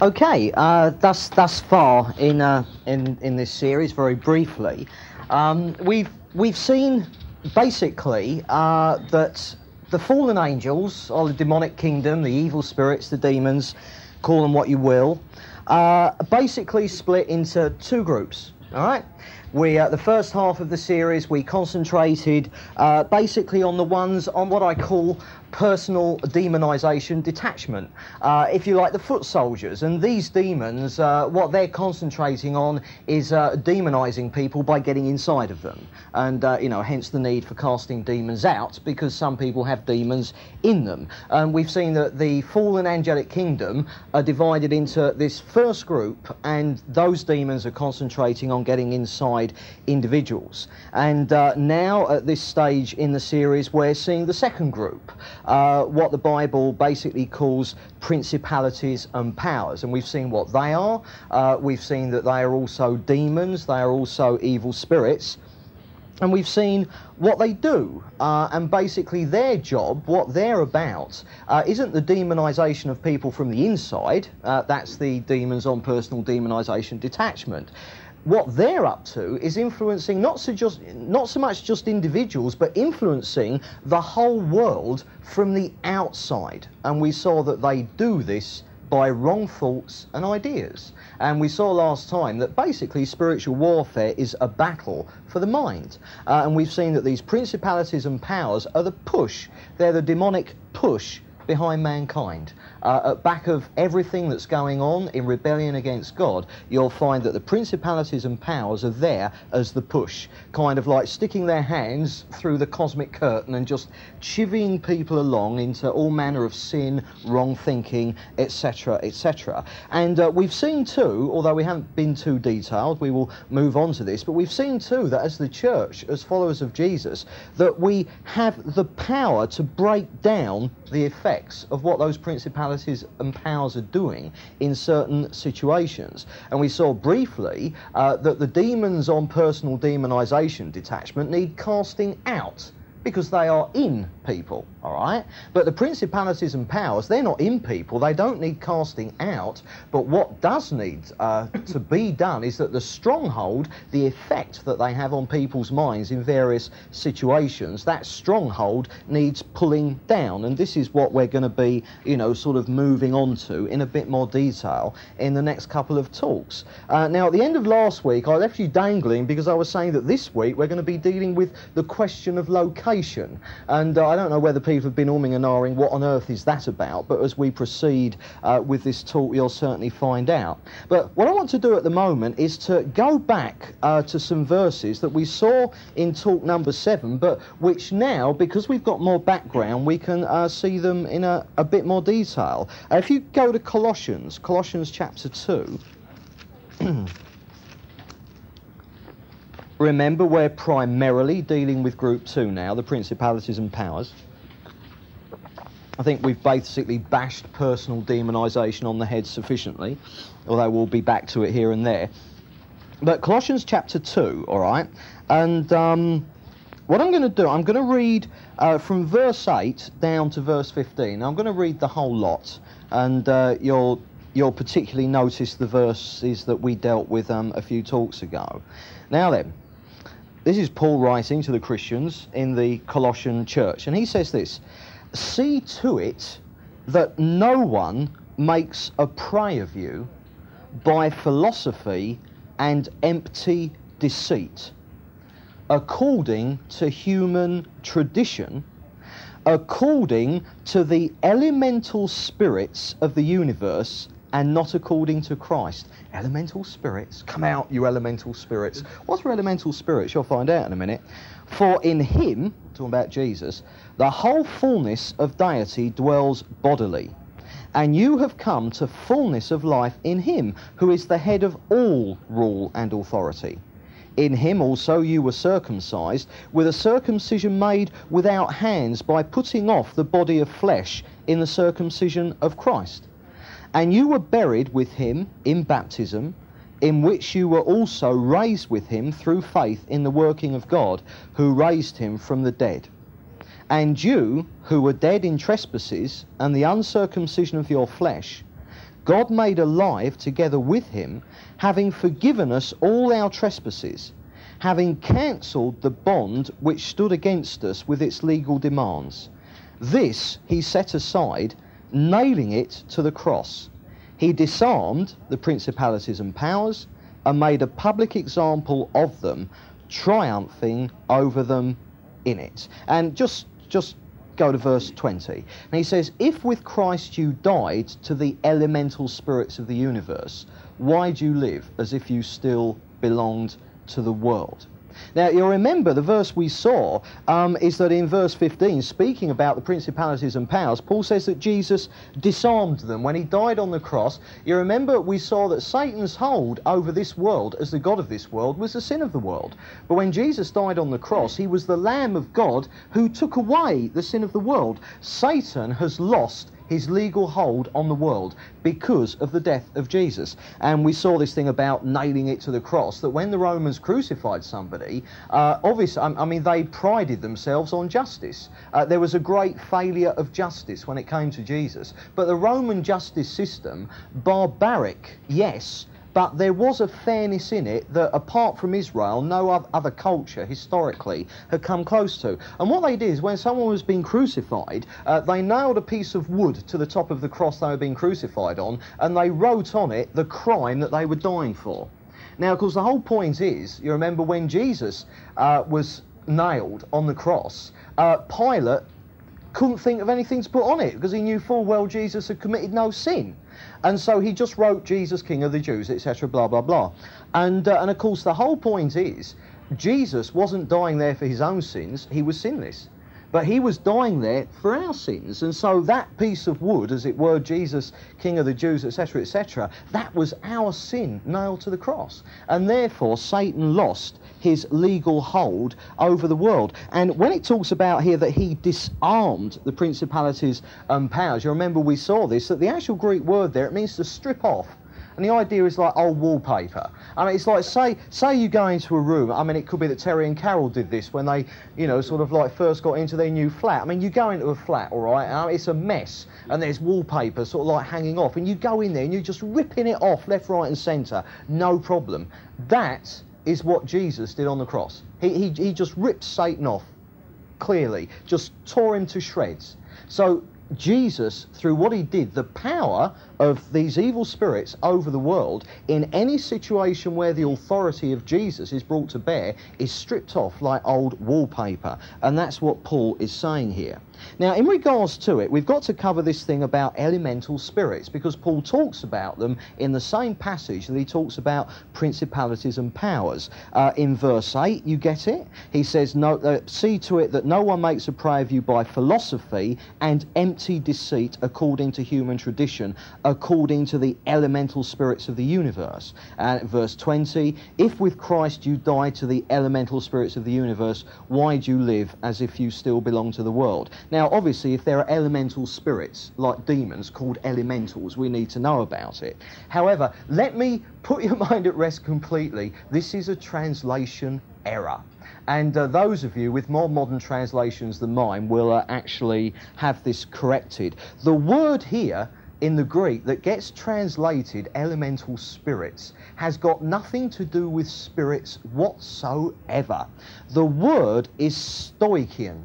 Okay, uh, thus thus far in uh, in in this series, very briefly, um, we've we've seen basically uh, that the fallen angels, or the demonic kingdom, the evil spirits, the demons, call them what you will, uh, basically split into two groups. All right. We, uh, the first half of the series, we concentrated uh, basically on the ones on what I call personal demonization detachment, uh, if you like, the foot soldiers. And these demons, uh, what they're concentrating on is uh, demonizing people by getting inside of them. And, uh, you know, hence the need for casting demons out, because some people have demons in them. And we've seen that the fallen angelic kingdom are divided into this first group, and those demons are concentrating on getting inside individuals. And uh, now, at this stage in the series, we're seeing the second group uh, what the Bible basically calls principalities and powers. And we've seen what they are. Uh, we've seen that they are also demons, they are also evil spirits. And we've seen what they do, uh, and basically their job, what they're about, uh, isn't the demonization of people from the inside. Uh, that's the demons on personal demonization detachment what they're up to is influencing not so just not so much just individuals, but influencing the whole world from the outside. And we saw that they do this by wrong thoughts and ideas. And we saw last time that basically spiritual warfare is a battle for the mind. Uh, and we've seen that these principalities and powers are the push, they're the demonic push behind mankind. Uh, at back of everything that's going on in rebellion against God, you'll find that the principalities and powers are there as the push, kind of like sticking their hands through the cosmic curtain and just chivying people along into all manner of sin, wrong thinking, etc., etc. And uh, we've seen too, although we haven't been too detailed, we will move on to this, but we've seen too that as the church, as followers of Jesus, that we have the power to break down the effects of what those principalities and powers are doing in certain situations. And we saw briefly uh, that the demons on personal demonization detachment need casting out because they are in people, all right? But the principalities and powers, they're not in people. They don't need casting out. But what does need uh, to be done is that the stronghold, the effect that they have on people's minds in various situations, that stronghold needs pulling down. And this is what we're going to be, you know, sort of moving on to in a bit more detail in the next couple of talks. Uh, now, at the end of last week, I left you dangling because I was saying that this week we're going to be dealing with the question of location and uh, I don't know whether people have been umming and ahhing what on earth is that about, but as we proceed uh, with this talk, you'll certainly find out. But what I want to do at the moment is to go back uh, to some verses that we saw in talk number seven, but which now, because we've got more background, we can uh, see them in a, a, bit more detail. Uh, if you go to Colossians, Colossians chapter 2. Remember, we're primarily dealing with Group 2 now, the principalities and powers. I think we've basically bashed personal demonisation on the head sufficiently, although we'll be back to it here and there. But Colossians chapter 2, all right? And um, what I'm going to do, I'm going to read uh, from verse 8 down to verse 15. I'm going to read the whole lot, and uh, you'll, you'll particularly notice the verses that we dealt with um, a few talks ago. Now then, this is Paul writing to the Christians in the Colossian church, and he says this See to it that no one makes a prey of you by philosophy and empty deceit, according to human tradition, according to the elemental spirits of the universe and not according to Christ. Elemental spirits, come out, you elemental spirits. What's for elemental spirits? You'll find out in a minute. For in him, talking about Jesus, the whole fullness of deity dwells bodily. And you have come to fullness of life in him, who is the head of all rule and authority. In him also you were circumcised, with a circumcision made without hands, by putting off the body of flesh in the circumcision of Christ and you were buried with him in baptism, in which you were also raised with him through faith in the working of God, who raised him from the dead. And you, who were dead in trespasses and the uncircumcision of your flesh, God made alive together with him, having forgiven us all our trespasses, having cancelled the bond which stood against us with its legal demands. This he set aside, nailing it to the cross. He disarmed the principalities and powers and made a public example of them, triumphing over them in it. And just just go to verse 20. And he says, If with Christ you died to the elemental spirits of the universe, why do you live as if you still belonged to the world? Now, you'll remember the verse we saw um, is that in verse 15, speaking about the principalities and powers, Paul says that Jesus disarmed them when he died on the cross. You remember we saw that Satan's hold over this world as the God of this world was the sin of the world. But when Jesus died on the cross, he was the Lamb of God who took away the sin of the world. Satan has lost his legal hold on the world because of the death of Jesus. And we saw this thing about nailing it to the cross, that when the Romans crucified somebody, uh, obviously, I, mean, they prided themselves on justice. Uh, there was a great failure of justice when it came to Jesus. But the Roman justice system, barbaric, yes, but there was a fairness in it that, apart from Israel, no other culture historically had come close to. And what they did is, when someone was being crucified, uh, they nailed a piece of wood to the top of the cross they were being crucified on, and they wrote on it the crime that they were dying for. Now, of course, the whole point is, you remember when Jesus uh, was nailed on the cross, uh, Pilate couldn't think of anything to put on it because he knew full well Jesus had committed no sin. And so he just wrote Jesus, King of the Jews, etc., blah, blah, blah. And, uh, and of course, the whole point is Jesus wasn't dying there for his own sins, he was sinless. But he was dying there for our sins. And so that piece of wood, as it were, Jesus, King of the Jews, etc., etc., that was our sin nailed to the cross. And therefore, Satan lost his legal hold over the world. And when it talks about here that he disarmed the principalities and powers, you remember we saw this, that the actual Greek word there, it means to strip off. And the idea is like old wallpaper. I mean, it's like say say you go into a room. I mean, it could be that Terry and Carol did this when they, you know, sort of like first got into their new flat. I mean, you go into a flat, all right, and it's a mess, and there's wallpaper sort of like hanging off, and you go in there and you're just ripping it off left, right, and centre, no problem. That is what Jesus did on the cross. He, he, he just ripped Satan off clearly, just tore him to shreds. So Jesus, through what he did, the power of these evil spirits over the world, in any situation where the authority of Jesus is brought to bear, is stripped off like old wallpaper. And that's what Paul is saying here. Now, in regards to it, we've got to cover this thing about elemental spirits because Paul talks about them in the same passage that he talks about principalities and powers. Uh, in verse 8, you get it? He says, no, uh, See to it that no one makes a prey of you by philosophy and empty deceit according to human tradition, according to the elemental spirits of the universe. And verse 20, If with Christ you died to the elemental spirits of the universe, why do you live as if you still belong to the world? Now, obviously, if there are elemental spirits, like demons, called elementals, we need to know about it. However, let me put your mind at rest completely. This is a translation error. And uh, those of you with more modern translations than mine will uh, actually have this corrected. The word here in the Greek that gets translated elemental spirits has got nothing to do with spirits whatsoever. The word is stoichein.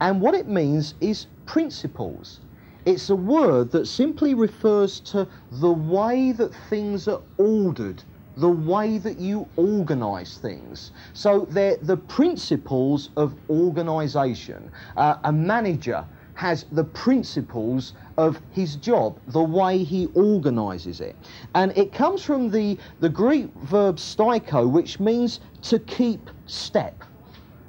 And what it means is principles. It's a word that simply refers to the way that things are ordered, the way that you organize things. So they're the principles of organization. Uh, a manager has the principles of his job, the way he organizes it. And it comes from the, the Greek verb stiko, which means to keep step.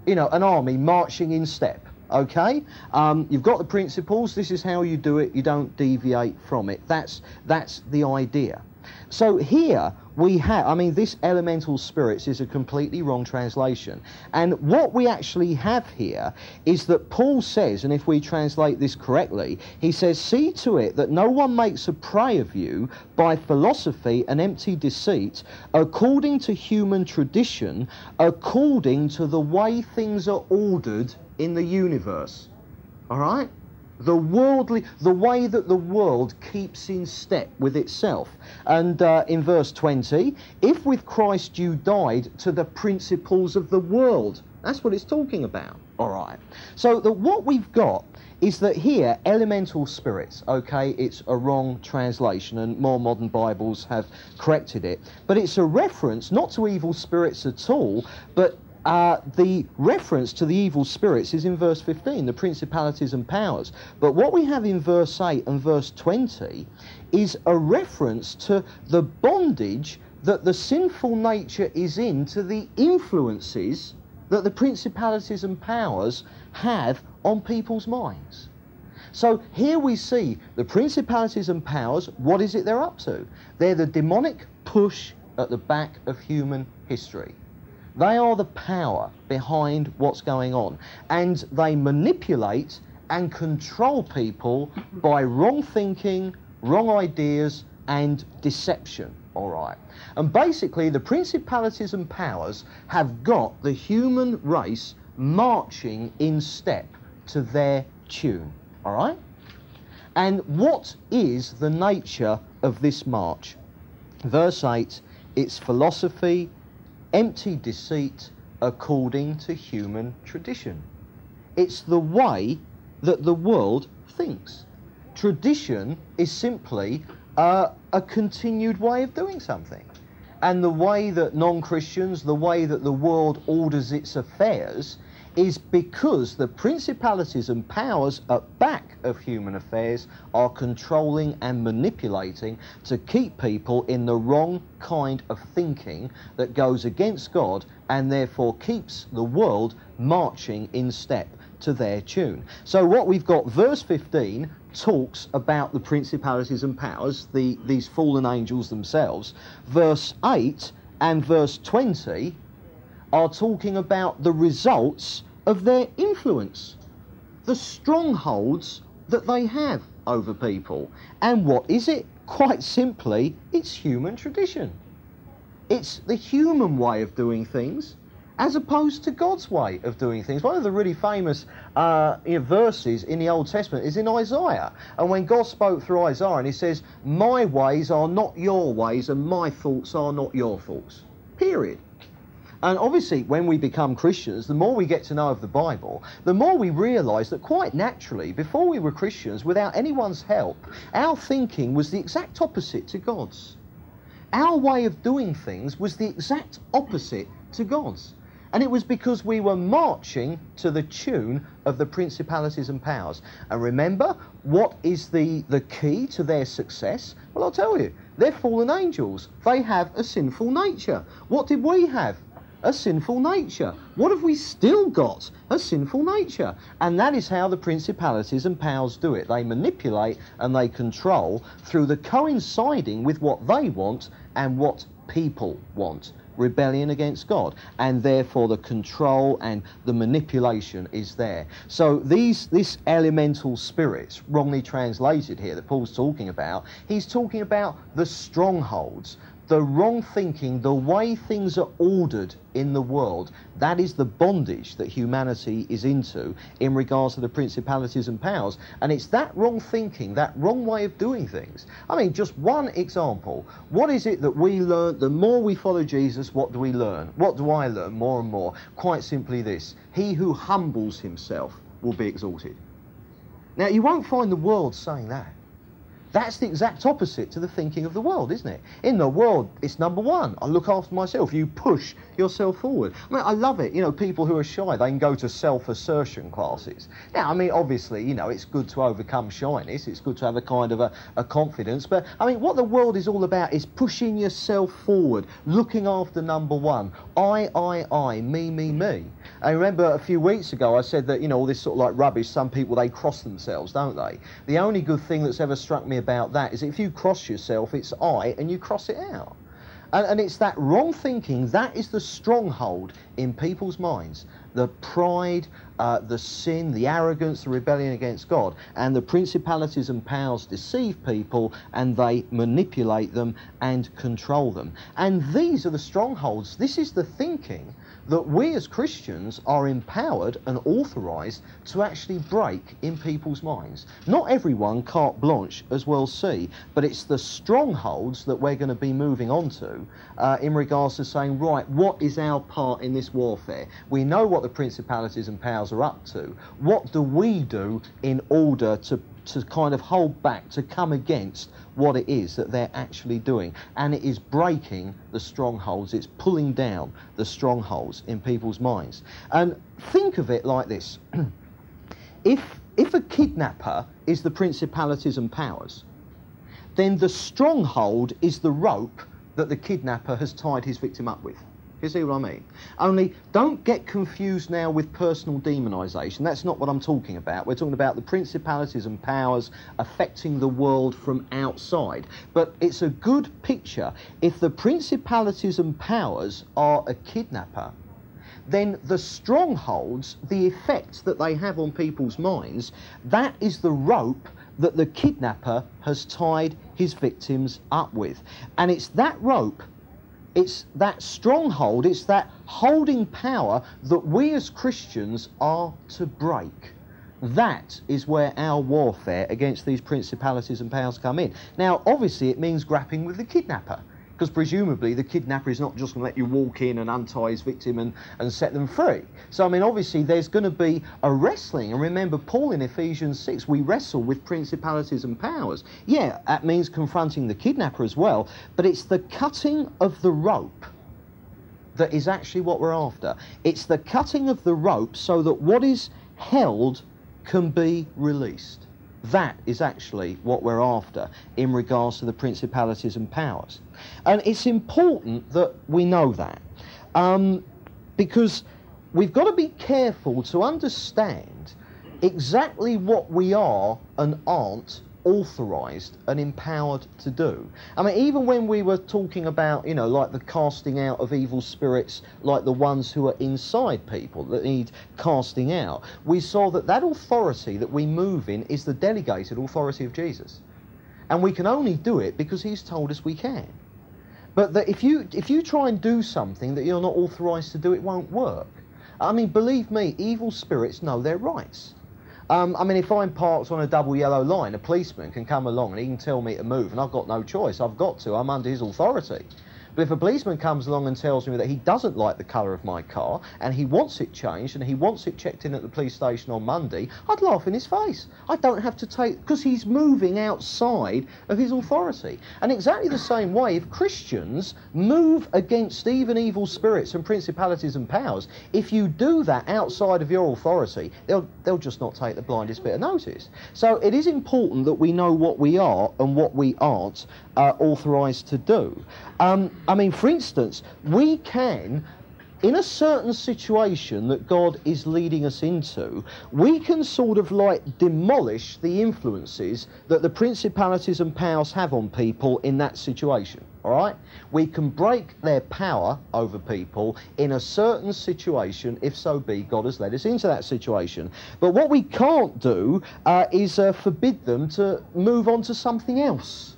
You know, an army marching in step. Okay, um, you've got the principles. This is how you do it. You don't deviate from it. That's that's the idea. So here we have, I mean, this elemental spirits is a completely wrong translation. And what we actually have here is that Paul says, and if we translate this correctly, he says, See to it that no one makes a prey of you by philosophy and empty deceit, according to human tradition, according to the way things are ordered in the universe. All right? The worldly, the way that the world keeps in step with itself. And uh, in verse 20, if with Christ you died to the principles of the world, that's what it's talking about. All right. So the, what we've got is that here, elemental spirits, okay, it's a wrong translation, and more modern Bibles have corrected it, but it's a reference not to evil spirits at all, but uh, the reference to the evil spirits is in verse 15, the principalities and powers. But what we have in verse 8 and verse 20 is a reference to the bondage that the sinful nature is in to the influences that the principalities and powers have on people's minds. So here we see the principalities and powers, what is it they're up to? They're the demonic push at the back of human history. They are the power behind what's going on. And they manipulate and control people by wrong thinking, wrong ideas, and deception. All right. And basically, the principalities and powers have got the human race marching in step to their tune. All right? And what is the nature of this march? Verse 8 it's philosophy, empty deceit according to human tradition. It's the way that the world thinks. Tradition is simply uh, a continued way of doing something. And the way that non Christians, the way that the world orders its affairs, is because the principalities and powers at back of human affairs are controlling and manipulating to keep people in the wrong kind of thinking that goes against God and therefore keeps the world marching in step to their tune. So what we've got, verse 15 talks about the principalities and powers, the, these fallen angels themselves. Verse 8 and verse 20 are talking about the results of their influence, the strongholds that they have over people. And what is it? Quite simply, it's human tradition. It's the human way of doing things as opposed to God's way of doing things. One of the really famous uh, verses in the Old Testament is in Isaiah. And when God spoke through Isaiah, and he says, My ways are not your ways, and my thoughts are not your thoughts. Period. And obviously, when we become Christians, the more we get to know of the Bible, the more we realize that quite naturally, before we were Christians, without anyone's help, our thinking was the exact opposite to God's. Our way of doing things was the exact opposite to God's. And it was because we were marching to the tune of the principalities and powers. And remember, what is the, the key to their success? Well, I'll tell you, they're fallen angels. They have a sinful nature. What did we have? A sinful nature. What have we still got? A sinful nature. And that is how the principalities and powers do it. They manipulate and they control through the coinciding with what they want and what people want. Rebellion against God, and therefore the control and the manipulation is there. So these this elemental spirits, wrongly translated here, that Paul's talking about, he's talking about the strongholds, the wrong thinking, the way things are ordered in the world, that is the bondage that humanity is into in regards to the principalities and powers. And it's that wrong thinking, that wrong way of doing things. I mean, just one example. What is it that we learn? The more we follow Jesus, what do we learn? What do I learn more and more? Quite simply this He who humbles himself will be exalted. Now, you won't find the world saying that. That's the exact opposite to the thinking of the world, isn't it? In the world, it's number one. I look after myself. You push yourself forward. I mean, I love it. You know, people who are shy, they can go to self-assertion classes. Now, I mean, obviously, you know, it's good to overcome shyness. It's good to have a kind of a, a confidence. But, I mean, what the world is all about is pushing yourself forward, looking after number one. I, I, I, me, me, me. I remember a few weeks ago I said that, you know, all this sort of like rubbish, some people, they cross themselves, don't they? The only good thing that's ever struck me about that is if you cross yourself, it's I, and you cross it out. And, and, it's that wrong thinking, that is the stronghold in people's minds. the pride, uh, the sin, the arrogance, the rebellion against God. And the principalities and powers deceive people and they manipulate them and control them. And these are the strongholds. This is the thinking that we as Christians are empowered and authorized to actually break in people's minds. Not everyone carte blanche as we'll see, but it's the strongholds that we're going to be moving on to uh, in regards to saying, right, what is our part in this warfare? We know what the principalities and powers are up to. What do we do in order to to kind of hold back, to come against what it is that they're actually doing. And it is breaking the strongholds, it's pulling down the strongholds in people's minds. And think of it like this if, if a kidnapper is the principalities and powers, then the stronghold is the rope that the kidnapper has tied his victim up with. You see what I mean? Only don't get confused now with personal demonisation. That's not what I'm talking about. We're talking about the principalities and powers affecting the world from outside. But it's a good picture. If the principalities and powers are a kidnapper, then the strongholds, the effects that they have on people's minds, that is the rope that the kidnapper has tied his victims up with. And it's that rope it's that stronghold, it's that holding power that we as Christians are to break. That is where our warfare against these principalities and powers come in. Now, obviously, it means grappling with the kidnapper because presumably the kidnapper is not just going to let you walk in and untie his victim and, and set them free. So, I mean, obviously, there's going to be a wrestling. And remember, Paul in Ephesians 6, we wrestle with principalities and powers. Yeah, that means confronting the kidnapper as well, but it's the cutting of the rope that is actually what we're after. It's the cutting of the rope so that what is held can be released. That is actually what we're after in regards to the principalities and powers. And it's important that we know that um, because we've got to be careful to understand exactly what we are and aren't authorized and empowered to do. I mean, even when we were talking about, you know, like the casting out of evil spirits, like the ones who are inside people that need casting out, we saw that that authority that we move in is the delegated authority of Jesus. And we can only do it because he's told us we can. But that if you if you try and do something that you're not authorized to do, it won't work. I mean, believe me, evil spirits know their rights. Um, I mean, if I'm parked on a double yellow line, a policeman can come along and he can tell me to move, and I've got no choice. I've got to. I'm under his authority. But if a policeman comes along and tells me that he doesn't like the colour of my car and he wants it changed and he wants it checked in at the police station on Monday, I'd laugh in his face. I don't have to take, because he's moving outside of his authority. And exactly the same way, if Christians move against even evil spirits and principalities and powers, if you do that outside of your authority, they'll, they'll just not take the blindest bit of notice. So it is important that we know what we are and what we aren't uh, authorised to do. Um, I mean, for instance, we can in a certain situation that God is leading us into, we can sort of like demolish the influences that the principalities and powers have on people in that situation. All right? We can break their power over people in a certain situation, if so be God has led us into that situation. But what we can't do uh, is uh, forbid them to move on to something else.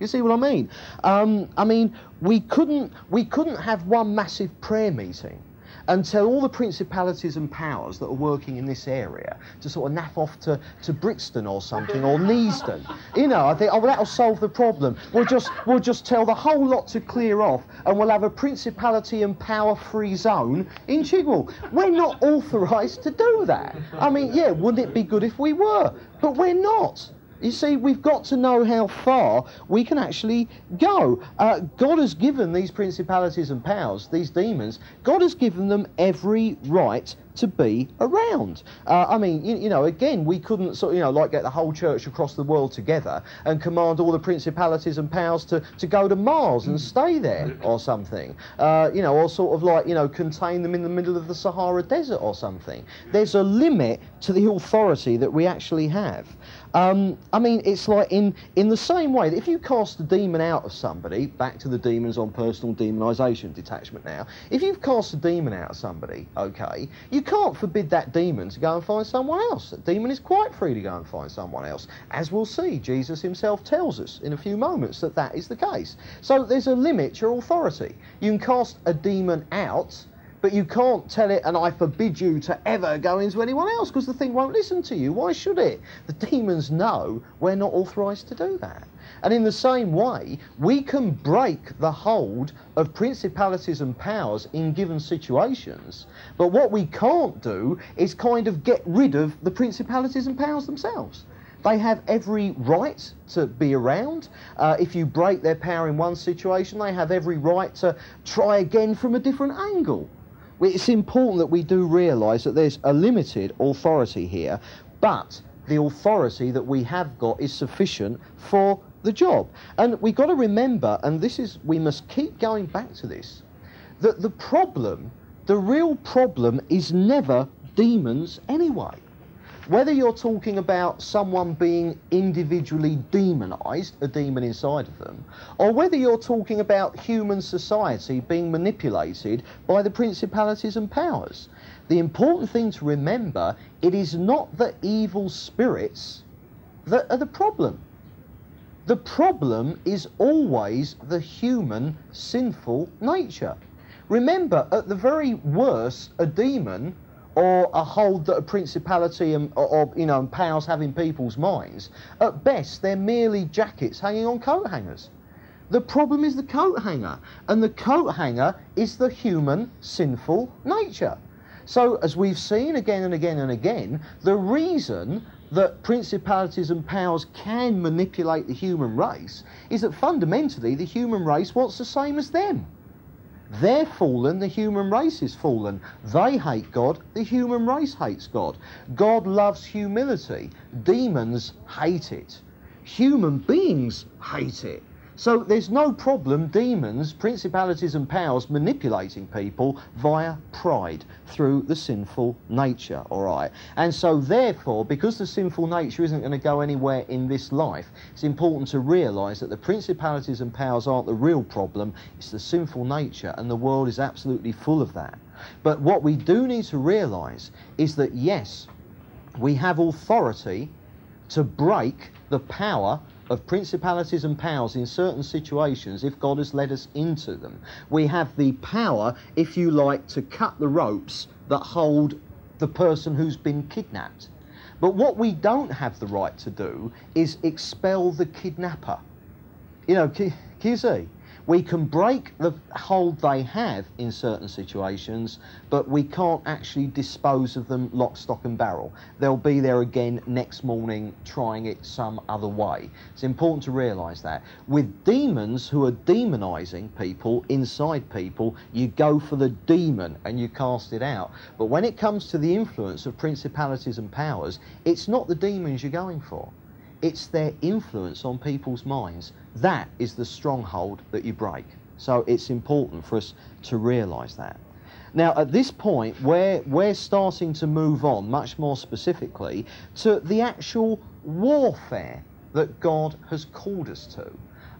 You see what I mean? Um, I mean, we couldn't, we couldn't have one massive prayer meeting and tell all the principalities and powers that are working in this area to sort of nap off to, to Brixton or something or Neasden. You know, I think, oh, well, that'll solve the problem. We'll just, we'll just tell the whole lot to clear off and we'll have a principality and power free zone in Chigwell. We're not authorised to do that. I mean, yeah, wouldn't it be good if we were? But we're not. You see, we've got to know how far we can actually go. Uh, God has given these principalities and powers, these demons, God has given them every right to be around. Uh, I mean, you, you, know, again, we couldn't sort of, you know, like get the whole church across the world together and command all the principalities and powers to, to go to Mars and stay there or something. Uh, you know, or sort of like, you know, contain them in the middle of the Sahara Desert or something. There's a limit to the authority that we actually have. Um, I mean, it's like in, in the same way that if you cast a demon out of somebody, back to the demons on personal demonization detachment now, if you've cast a demon out of somebody, okay, you can't forbid that demon to go and find someone else. That demon is quite free to go and find someone else. As we'll see, Jesus himself tells us in a few moments that that is the case. So there's a limit to your authority. You can cast a demon out but you can't tell it, and I forbid you to ever go into anyone else because the thing won't listen to you. Why should it? The demons know we're not authorized to do that. And in the same way, we can break the hold of principalities and powers in given situations, but what we can't do is kind of get rid of the principalities and powers themselves. They have every right to be around. Uh, if you break their power in one situation, they have every right to try again from a different angle it's important that we do realise that there's a limited authority here, but the authority that we have got is sufficient for the job. And we've got to remember, and this is, we must keep going back to this, that the problem, the real problem, is never demons anyway. Whether you're talking about someone being individually demonized, a demon inside of them, or whether you're talking about human society being manipulated by the principalities and powers, the important thing to remember, it is not the evil spirits that are the problem. The problem is always the human sinful nature. Remember, at the very worst, a demon or a hold that a principality and, or, or, you know, and powers have in people's minds. At best, they're merely jackets hanging on coat hangers. The problem is the coat hanger, and the coat hanger is the human sinful nature. So, as we've seen again and again and again, the reason that principalities and powers can manipulate the human race is that fundamentally the human race wants the same as them. They're fallen, the human race is fallen. They hate God, the human race hates God. God loves humility, demons hate it. Human beings hate it. So there's no problem, demons, principalities, and powers manipulating people via pride through the sinful nature, all right? And so, therefore, because the sinful nature isn't going to go anywhere in this life, it's important to realize that the principalities and powers aren't the real problem, it's the sinful nature, and the world is absolutely full of that. But what we do need to realize is that, yes, we have authority to break the power of principalities and powers in certain situations if God has led us into them. We have the power, if you like, to cut the ropes that hold the person who's been kidnapped. But what we don't have the right to do is expel the kidnapper. You know, can, can you see? We can break the hold they have in certain situations, but we can't actually dispose of them lock, stock, and barrel. They'll be there again next morning trying it some other way. It's important to realise that. With demons who are demonising people inside people, you go for the demon and you cast it out. But when it comes to the influence of principalities and powers, it's not the demons you're going for it's their influence on people's minds. That is the stronghold that you break. So it's important for us to realise that. Now, at this point, we're, we're starting to move on, much more specifically, to the actual warfare that God has called us to.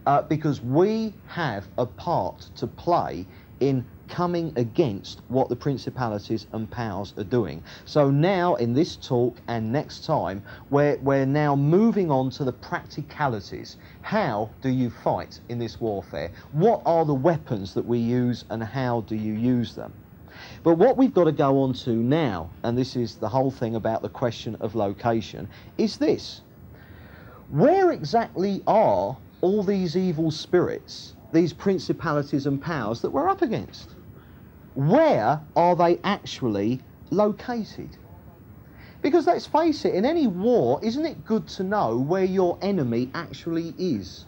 Uh, because we have a part to play in coming against what the principalities and powers are doing. So now in this talk and next time, we're, we're now moving on to the practicalities. How do you fight in this warfare? What are the weapons that we use and how do you use them? But what we've got to go on to now, and this is the whole thing about the question of location, is this. Where exactly are all these evil spirits, these principalities and powers that we're up against? Where are they actually located? Because let's face it, in any war, isn't it good to know where your enemy actually is?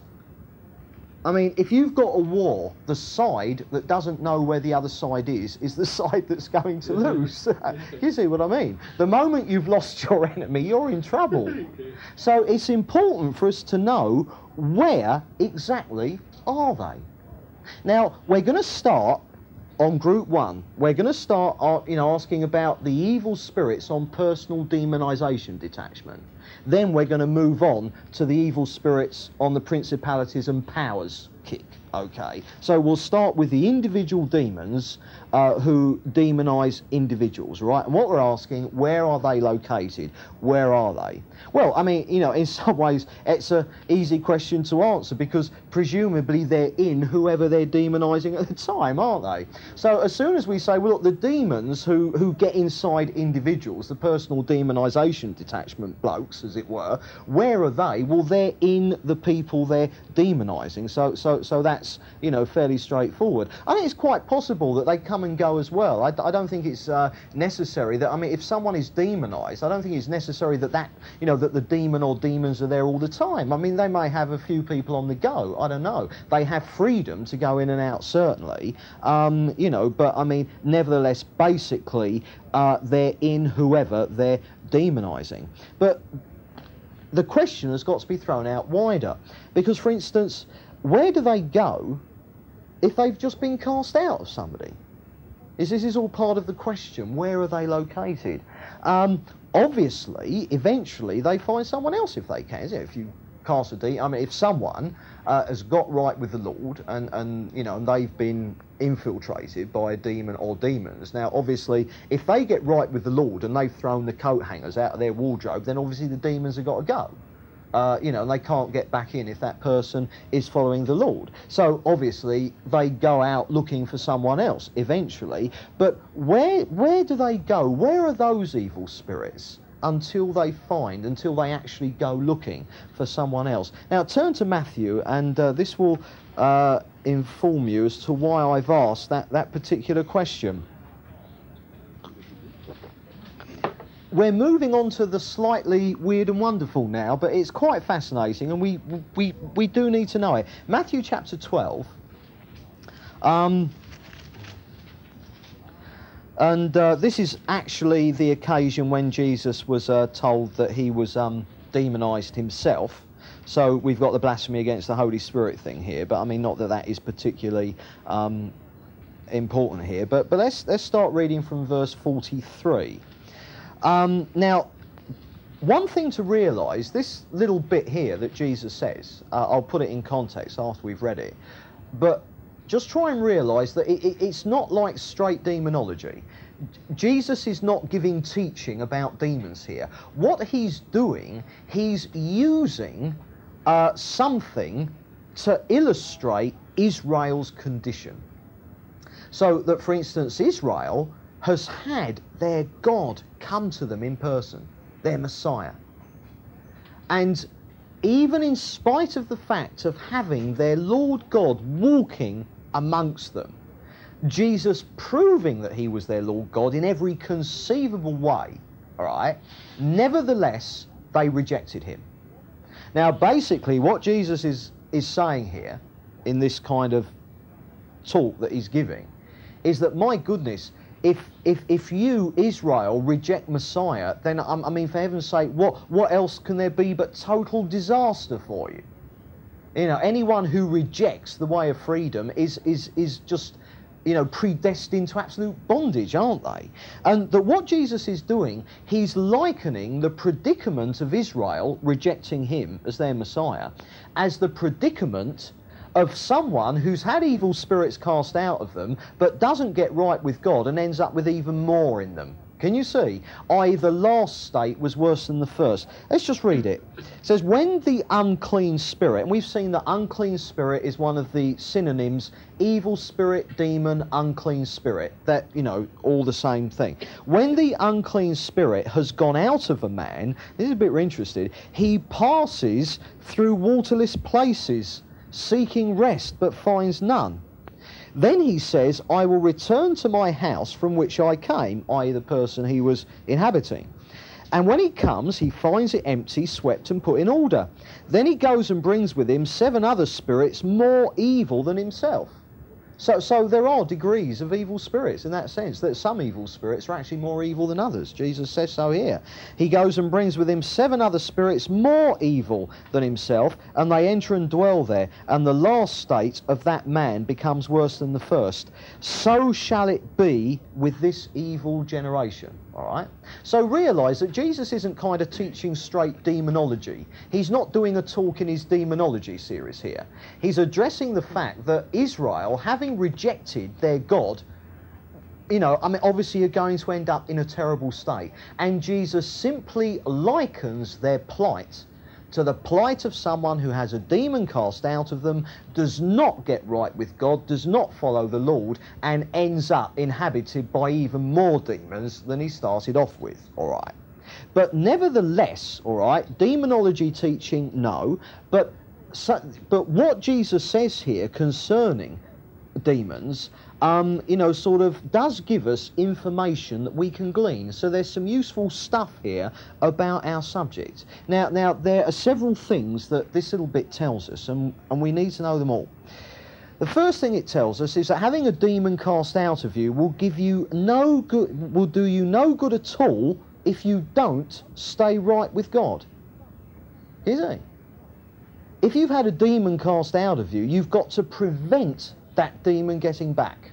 I mean, if you've got a war, the side that doesn't know where the other side is is the side that's going to lose. you see what I mean? The moment you've lost your enemy, you're in trouble. So it's important for us to know where exactly are they. Now we're going to start on group one. We're going to start, uh, you know, asking about the evil spirits on personal demonization detachment. Then we're going to move on to the evil spirits on the principalities and powers kick. Okay, so we'll start with the individual demons uh, who demonize individuals, right? And what we're asking, where are they located? Where are they? Well, I mean, you know, in some ways, it's an easy question to answer because presumably they're in whoever they're demonizing at the time, aren't they? So as soon as we say, well, look, the demons who, who get inside individuals, the personal demonization detachment blokes, as it were, where are they? Well, they're in the people they're demonizing. So, so, so that's, you know, fairly straightforward. I think it's quite possible that they come and go as well. I, I don't think it's uh, necessary that, I mean, if someone is demonized, I don't think it's necessary that that, you know, that the demon or demons are there all the time. I mean, they may have a few people on the go. I don't know. They have freedom to go in and out, certainly. Um, you know, but I mean, nevertheless, basically, uh, they're in whoever they're demonizing. But the question has got to be thrown out wider. Because, for instance, where do they go if they've just been cast out of somebody? Is this is all part of the question? Where are they located? Um, obviously, eventually they find someone else if they can. If you cast a D, I mean, if someone uh, has got right with the Lord and, and you know and they've been infiltrated by a demon or demons. Now, obviously, if they get right with the Lord and they've thrown the coat hangers out of their wardrobe, then obviously the demons have got to go. Uh, you know, and they can't get back in if that person is following the Lord. So obviously they go out looking for someone else eventually. But where where do they go? Where are those evil spirits? Until they find, until they actually go looking for someone else. Now turn to Matthew, and uh, this will uh, inform you as to why I've asked that, that particular question. We're moving on to the slightly weird and wonderful now, but it's quite fascinating, and we we we do need to know it. Matthew chapter twelve. Um, and uh, this is actually the occasion when Jesus was uh, told that he was um, demonized himself. So we've got the blasphemy against the Holy Spirit thing here, but I mean, not that that is particularly um, important here. But but let's let's start reading from verse forty-three. Um, now, one thing to realise, this little bit here that Jesus says, uh, I'll put it in context after we've read it, but just try and realise that it, it, it's not like straight demonology. Jesus is not giving teaching about demons here. What he's doing, he's using uh, something to illustrate Israel's condition. So that, for instance, Israel has had their God come to them in person, their Messiah. And even in spite of the fact of having their Lord God walking amongst them, Jesus proving that he was their Lord God in every conceivable way, all right, nevertheless, they rejected him. Now, basically, what Jesus is, is saying here in this kind of talk that he's giving is that, my goodness, if, if, if you, Israel, reject Messiah, then, um, I mean, for heaven's sake, what, what else can there be but total disaster for you? You know, anyone who rejects the way of freedom is, is, is just, you know, predestined to absolute bondage, aren't they? And that what Jesus is doing, he's likening the predicament of Israel rejecting him as their Messiah as the predicament of someone who's had evil spirits cast out of them but doesn't get right with God and ends up with even more in them. Can you see? I, the last state was worse than the first. Let's just read it. It says, When the unclean spirit, and we've seen that unclean spirit is one of the synonyms evil spirit, demon, unclean spirit. That, you know, all the same thing. When the unclean spirit has gone out of a man, this is a bit interested, he passes through waterless places seeking rest but finds none. Then he says, I will return to my house from which I came, i.e., the person he was inhabiting. And when he comes, he finds it empty, swept, and put in order. Then he goes and brings with him seven other spirits more evil than himself. So, so there are degrees of evil spirits in that sense, that some evil spirits are actually more evil than others. Jesus says so here. He goes and brings with him seven other spirits more evil than himself, and they enter and dwell there. And the last state of that man becomes worse than the first. So shall it be with this evil generation. All right? So realize that Jesus isn't kind of teaching straight demonology. He's not doing a talk in his demonology series here. He's addressing the fact that Israel, having rejected their God, you know, I mean, obviously you're going to end up in a terrible state. And Jesus simply likens their plight to the plight of someone who has a demon cast out of them, does not get right with God, does not follow the Lord, and ends up inhabited by even more demons than he started off with. All right. But nevertheless, all right, demonology teaching, no. But, but what Jesus says here concerning demons um, you know, sort of does give us information that we can glean. So there's some useful stuff here about our subject. Now, now there are several things that this little bit tells us, and, and we need to know them all. The first thing it tells us is that having a demon cast out of you will give you no good, will do you no good at all if you don't stay right with God. Is it? If you've had a demon cast out of you, you've got to prevent that demon getting back.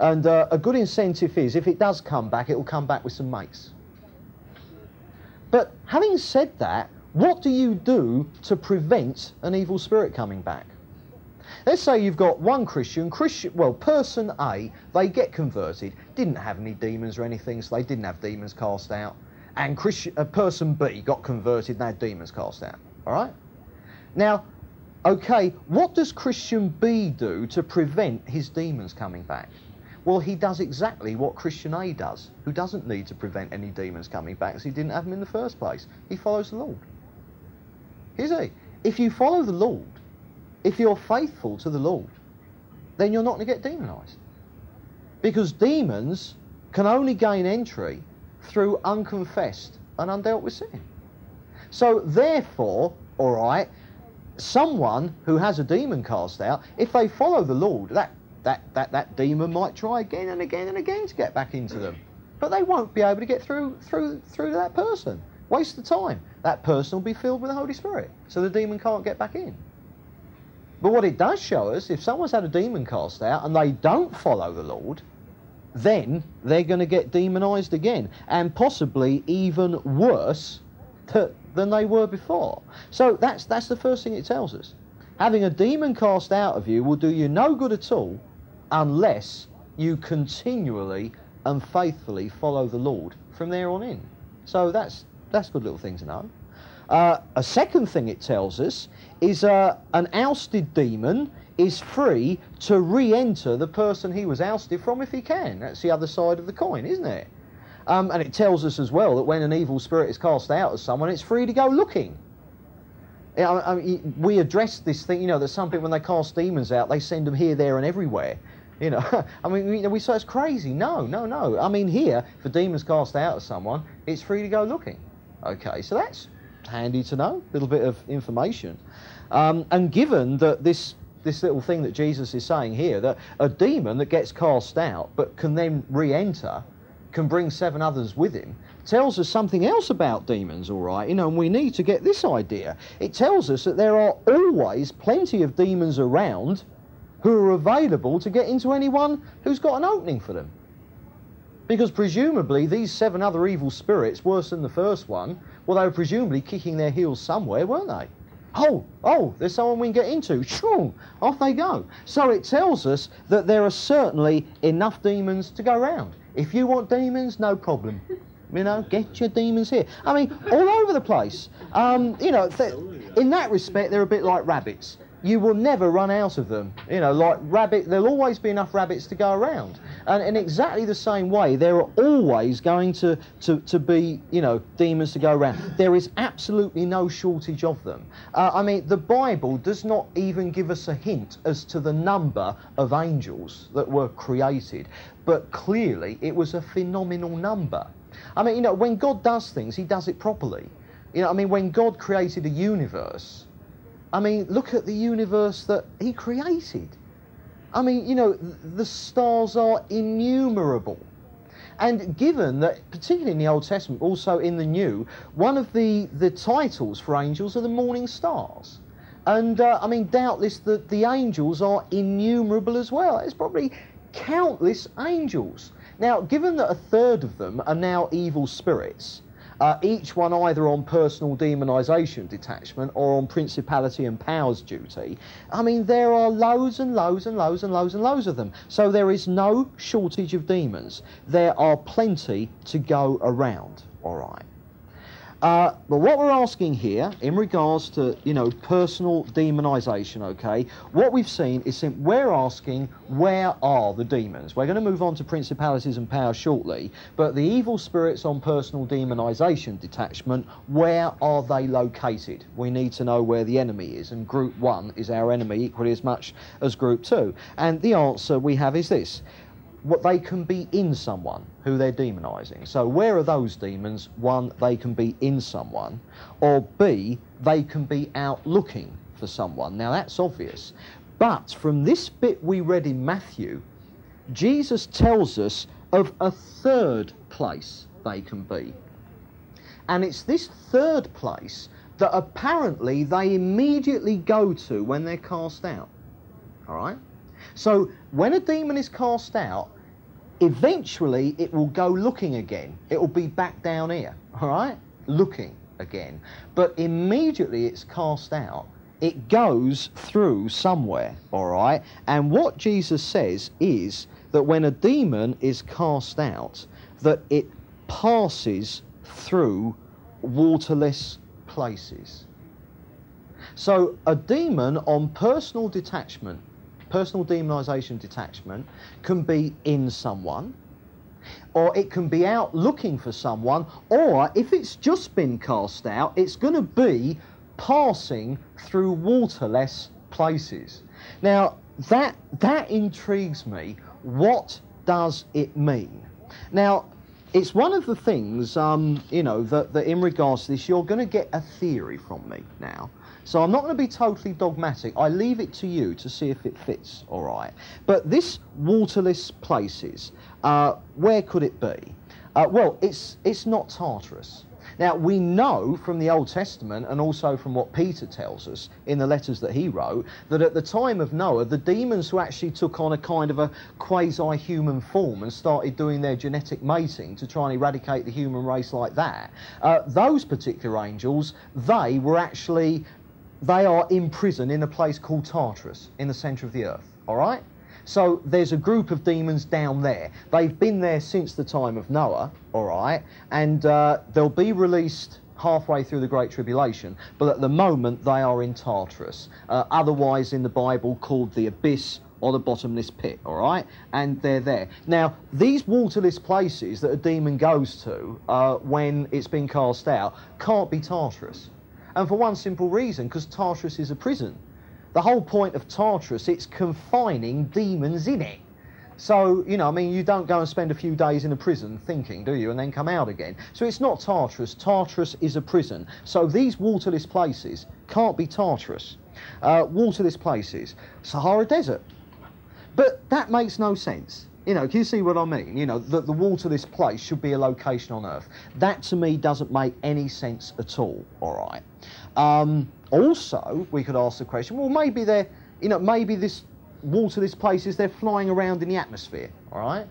And uh, a good incentive is if it does come back, it will come back with some mates. But having said that, what do you do to prevent an evil spirit coming back? Let's say you've got one Christian, Christian, well, person A, they get converted, didn't have any demons or anything, so they didn't have demons cast out. And Christian, uh, person B got converted and had demons cast out. All right? Now, okay, what does Christian B do to prevent his demons coming back? Well, he does exactly what Christian A does, who doesn't need to prevent any demons coming back as he didn't have them in the first place. He follows the Lord. Is he? If you follow the Lord, if you're faithful to the Lord, then you're not going to get demonized. Because demons can only gain entry through unconfessed and undealt with sin. So, therefore, all right, someone who has a demon cast out, if they follow the Lord, that that, that, that demon might try again and again and again to get back into them. But they won't be able to get through through through to that person. Waste of time. That person will be filled with the Holy Spirit. So the demon can't get back in. But what it does show us, if someone's had a demon cast out and they don't follow the Lord, then they're going to get demonized again. And possibly even worse than they were before. So that's, that's the first thing it tells us. Having a demon cast out of you will do you no good at all unless you continually and faithfully follow the Lord from there on in. So that's that's a good little thing to know. Uh, a second thing it tells us is uh, an ousted demon is free to re-enter the person he was ousted from if he can. That's the other side of the coin, isn't it? Um, and it tells us as well that when an evil spirit is cast out of someone, it's free to go looking. I mean, we address this thing, you know, that some people, when they cast demons out, they send them here, there, and everywhere. You know, I mean, we, we say it's crazy. No, no, no. I mean, here, if a demon's cast out of someone, it's free to go looking. Okay, so that's handy to know. A little bit of information. Um, and given that this this little thing that Jesus is saying here, that a demon that gets cast out but can then re-enter, can bring seven others with him, tells us something else about demons, all right, you know, and we need to get this idea. It tells us that there are always plenty of demons around who are available to get into anyone who's got an opening for them. Because presumably these seven other evil spirits, worse than the first one, well, they were presumably kicking their heels somewhere, weren't they? Oh, oh, there's someone we can get into. Shoo, off they go. So it tells us that there are certainly enough demons to go around. If you want demons, no problem. You know, get your demons here. I mean, all over the place. Um, you know, th- in that respect, they're a bit like rabbits you will never run out of them. You know, like rabbit, there'll always be enough rabbits to go around. And in exactly the same way, there are always going to, to, to be, you know, demons to go around. There is absolutely no shortage of them. Uh, I mean, the Bible does not even give us a hint as to the number of angels that were created, but clearly it was a phenomenal number. I mean, you know, when God does things, He does it properly. You know, I mean, when God created a universe, I mean, look at the universe that He created. I mean, you know, the stars are innumerable. And given that, particularly in the Old Testament, also in the New, one of the, the titles for angels are the morning stars. And uh, I mean, doubtless the, the angels are innumerable as well. It's probably countless angels. Now, given that a third of them are now evil spirits, uh, each one either on personal demonisation detachment or on principality and powers duty. I mean, there are loads and loads and loads and loads and loads of them. So there is no shortage of demons. There are plenty to go around, all right. Uh, but what we're asking here, in regards to you know personal demonisation, okay, what we've seen is we're asking where are the demons? We're going to move on to principalities and powers shortly, but the evil spirits on personal demonisation detachment, where are they located? We need to know where the enemy is, and Group One is our enemy equally as much as Group Two. And the answer we have is this: what they can be in someone who they're demonizing. So where are those demons? One, they can be in someone, or B, they can be out looking for someone. Now that's obvious. But from this bit we read in Matthew, Jesus tells us of a third place they can be. And it's this third place that apparently they immediately go to when they're cast out. All right? So when a demon is cast out, eventually it will go looking again. It will be back down here, all right? Looking again. But immediately it's cast out, it goes through somewhere, all right? And what Jesus says is that when a demon is cast out, that it passes through waterless places. So a demon on personal detachment personal demonisation detachment can be in someone, or it can be out looking for someone, or if it's just been cast out, it's going to be passing through waterless places. Now, that, that intrigues me. What does it mean? Now, it's one of the things, um, you know, that, that in regards to this, you're going to get a theory from me now. So I'm not going to be totally dogmatic. I leave it to you to see if it fits, all right. But this waterless places, uh, where could it be? Uh, well, it's, it's not Tartarus. Now, we know from the Old Testament and also from what Peter tells us in the letters that he wrote that at the time of Noah, the demons who actually took on a kind of a quasi human form and started doing their genetic mating to try and eradicate the human race like that, uh, those particular angels, they were actually they are in prison in a place called Tartarus in the centre of the earth. All right? So there's a group of demons down there. They've been there since the time of Noah, all right? And uh, they'll be released halfway through the Great Tribulation, but at the moment they are in Tartarus, uh, otherwise in the Bible called the abyss or the bottomless pit, all right? And they're there. Now, these waterless places that a demon goes to uh, when it's been cast out can't be Tartarus. And for one simple reason, because Tartarus is a prison. The whole point of Tartarus, it's confining demons in it. So, you know, I mean, you don't go and spend a few days in a prison thinking, do you, and then come out again. So it's not Tartarus. Tartarus is a prison. So these waterless places can't be Tartarus. Uh, waterless places, Sahara Desert. But that makes no sense. You know, can you see what I mean? You know, that the wall to this place should be a location on Earth. That to me doesn't make any sense at all, all right? Um, also, we could ask the question well, maybe they're, you know, maybe this waterless places, they're flying around in the atmosphere, all right?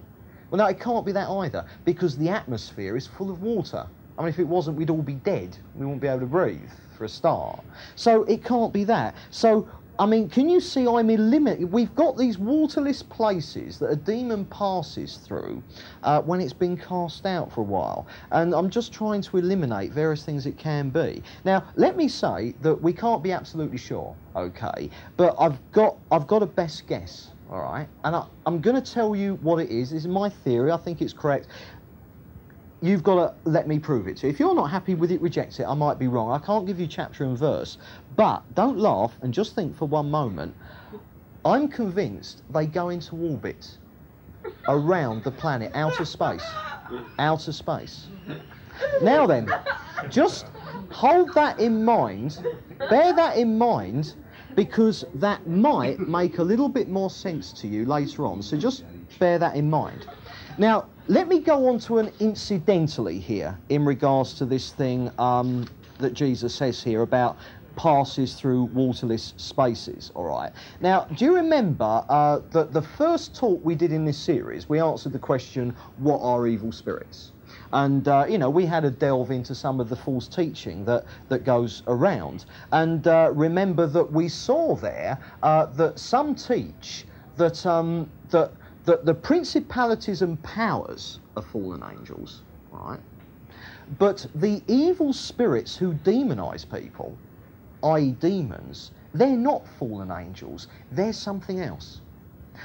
Well, no, it can't be that either, because the atmosphere is full of water. I mean, if it wasn't, we'd all be dead. We wouldn't be able to breathe, for a start. So it can't be that. So I mean, can you see I'm eliminating? We've got these waterless places that a demon passes through uh, when it's been cast out for a while. And I'm just trying to eliminate various things it can be. Now, let me say that we can't be absolutely sure, okay? But I've got, I've got a best guess, all right? And I, I'm going to tell you what it is. This is my theory. I think it's correct you've got to let me prove it to you. If you're not happy with it, reject it. I might be wrong. I can't give you chapter and verse. But don't laugh and just think for one moment. I'm convinced they go into orbit around the planet, outer space. outer space. Now then, just hold that in mind, bear that in mind, because that might make a little bit more sense to you later on. So just bear that in mind. Now, let me go on to an incidentally here in regards to this thing um, that Jesus says here about passes through waterless spaces. All right. Now, do you remember uh, that the first talk we did in this series, we answered the question, "What are evil spirits?" And uh, you know, we had a delve into some of the false teaching that that goes around. And uh, remember that we saw there uh, that some teach that um, that that the principalities and powers are fallen angels, right? But the evil spirits who demonize people i.e., demons, they're not fallen angels, they're something else.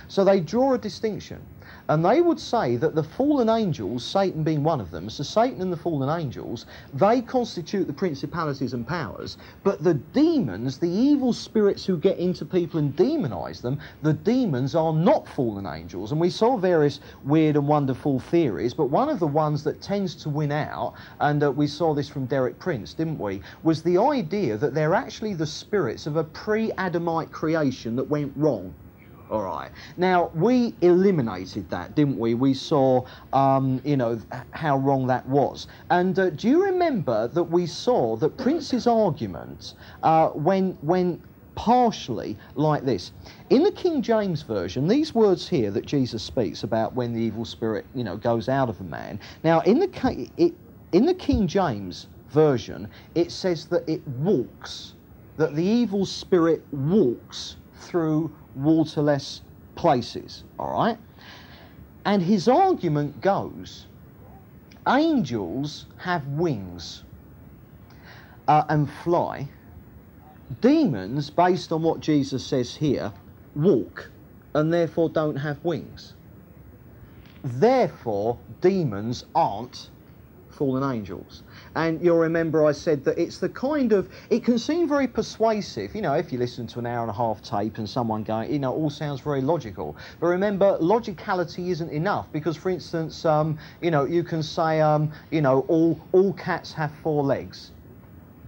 So they draw a distinction. And they would say that the fallen angels, Satan being one of them, so Satan and the fallen angels, they constitute the principalities and powers. But the demons, the evil spirits who get into people and demonize them, the demons are not fallen angels. And we saw various weird and wonderful theories, but one of the ones that tends to win out, and uh, we saw this from Derek Prince, didn't we, was the idea that they're actually the spirits of a pre Adamite creation that went wrong. All right. Now we eliminated that, didn't we? We saw, um, you know, how wrong that was. And uh, do you remember that we saw that Prince's argument uh, when when partially like this. In the King James version, these words here that Jesus speaks about when the evil spirit, you know, goes out of a man. Now, in the it, in the King James version, it says that it walks, that the evil spirit walks through waterless places, all right? And his argument goes angels have wings uh, and fly. Demons, based on what Jesus says here, walk and therefore don't have wings. Therefore, demons aren't fallen angels. And you'll remember I said that it's the kind of, it can seem very persuasive, you know, if you listen to an hour and a half tape and someone going, you know, all sounds very logical. But remember, logicality isn't enough because, for instance, um, you know, you can say, um, you know, all, all cats have four legs.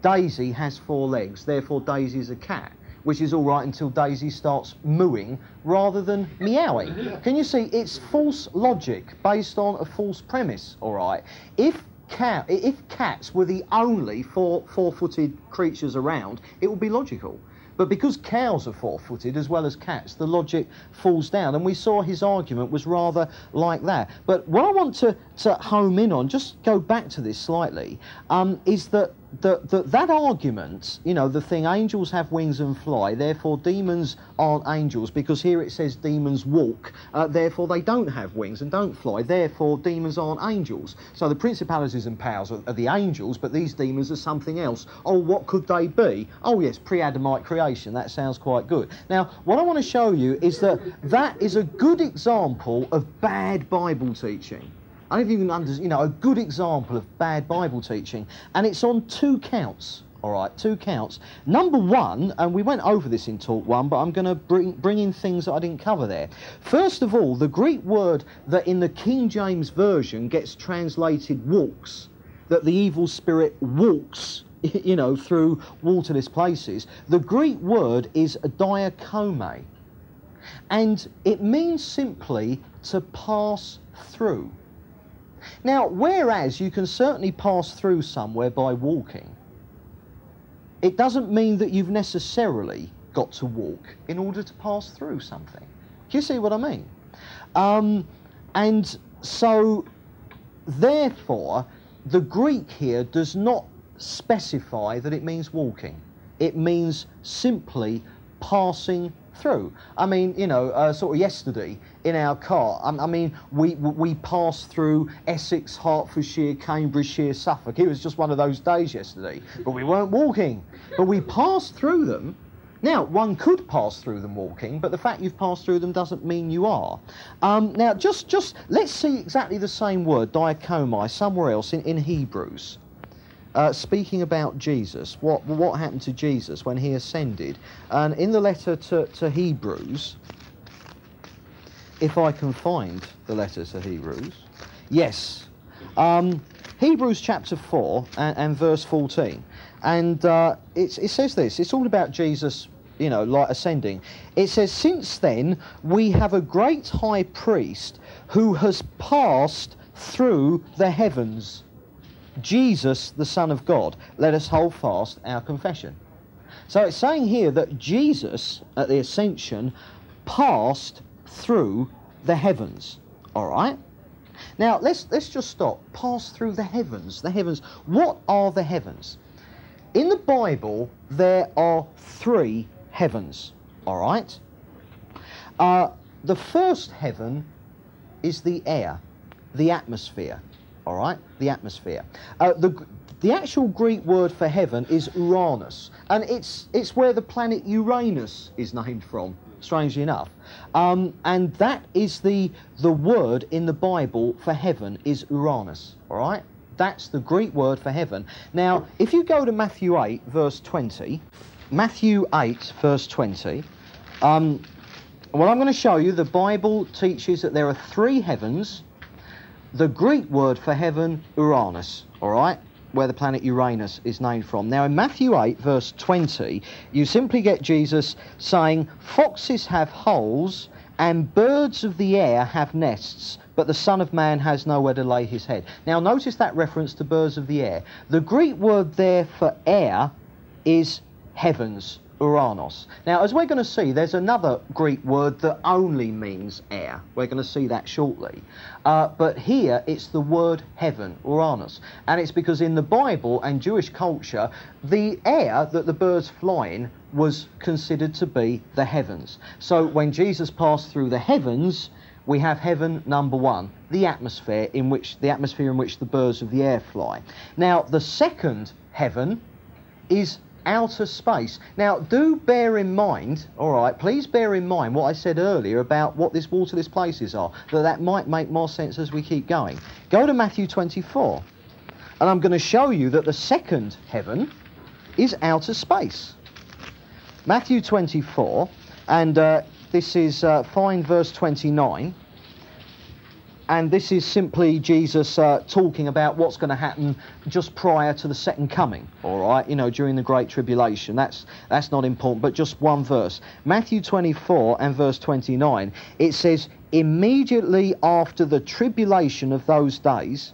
Daisy has four legs, therefore Daisy is a cat which is all right until Daisy starts mooing rather than meowing. Can you see? It's false logic based on a false premise, all right? If cat, if cats were the only four, four-footed creatures around, it would be logical. But because cows are four-footed as well as cats, the logic falls down. And we saw his argument was rather like that. But what I want to, to home in on, just go back to this slightly, um, is that the, the, that argument, you know, the thing angels have wings and fly, therefore demons aren't angels because here it says demons walk, uh, therefore they don't have wings and don't fly, therefore demons aren't angels. So the principalities and powers are, are the angels, but these demons are something else. Oh, what could they be? Oh, yes, pre Adamite creation. That sounds quite good. Now, what I want to show you is that that is a good example of bad Bible teaching. I don't understand, you know, a good example of bad Bible teaching, and it's on two counts. All right, two counts. Number one, and we went over this in talk one, but I'm going to bring, bring in things that I didn't cover there. First of all, the Greek word that in the King James Version gets translated walks, that the evil spirit walks, you know, through waterless places, the Greek word is dierchomai. And it means simply to pass through. Now, whereas you can certainly pass through somewhere by walking, it doesn't mean that you've necessarily got to walk in order to pass through something. Do you see what I mean? Um, and so, therefore, the Greek here does not specify that it means walking. It means simply passing through. I mean, you know, uh, sort of yesterday in our car, I, mean, we, we passed through Essex, Hertfordshire, Cambridgeshire, Suffolk. It was just one of those days yesterday, but we weren't walking. But we passed through them. Now, one could pass through them walking, but the fact you've passed through them doesn't mean you are. Um, now, just, just let's see exactly the same word, dierchomai, somewhere else in, in Hebrews uh, speaking about Jesus, what, what happened to Jesus when he ascended. And in the letter to, to Hebrews, if I can find the letter to Hebrews, yes, Um, Hebrews chapter 4 and, and verse 14. And uh, it says this it's all about Jesus, you know, like ascending. It says, Since then we have a great high priest who has passed through the heavens, Jesus, the Son of God. Let us hold fast our confession. So it's saying here that Jesus, at the ascension, passed through the heavens. All right? Now, let's, let's just stop. Pass through the heavens. The heavens. What are the heavens? In the Bible, there are three heavens. All right? Uh, the first heaven is the air, the atmosphere. All right? The atmosphere. Uh, the, the actual Greek word for heaven is Uranus, and it's, it's where the planet Uranus is named from, strangely enough. Um, and that is the, the word in the Bible for heaven is Uranus, all right? That's the Greek word for heaven. Now, if you go to Matthew 8, verse 20, Matthew 8, verse 20, um, what I'm going to show you, the Bible teaches that there are three heavens. The Greek word for heaven, Uranus, all right? Where the planet Uranus is named from. Now, in Matthew 8, verse 20, you simply get Jesus saying, Foxes have holes and birds of the air have nests, but the Son of Man has nowhere to lay his head. Now, notice that reference to birds of the air. The Greek word there for air is heavens. Uranos. Now, as we're going to see, there's another Greek word that only means air. We're going to see that shortly. Uh, but here it's the word heaven, Uranus. And it's because in the Bible and Jewish culture, the air that the birds fly in was considered to be the heavens. So when Jesus passed through the heavens, we have heaven number one, the atmosphere in which the atmosphere in which the birds of the air fly. Now, the second heaven is outer space. Now, do bear in mind, all right, please bear in mind what I said earlier about what this waterless places are, that that might make more sense as we keep going. Go to Matthew 24, and I'm going to show you that the second heaven is outer space. Matthew 24, and uh, this is uh, fine verse 29 and this is simply Jesus uh, talking about what's going to happen just prior to the second coming, all right, you know, during the Great Tribulation. That's, that's not important, but just one verse. Matthew 24 and verse 29, it says, Immediately after the tribulation of those days,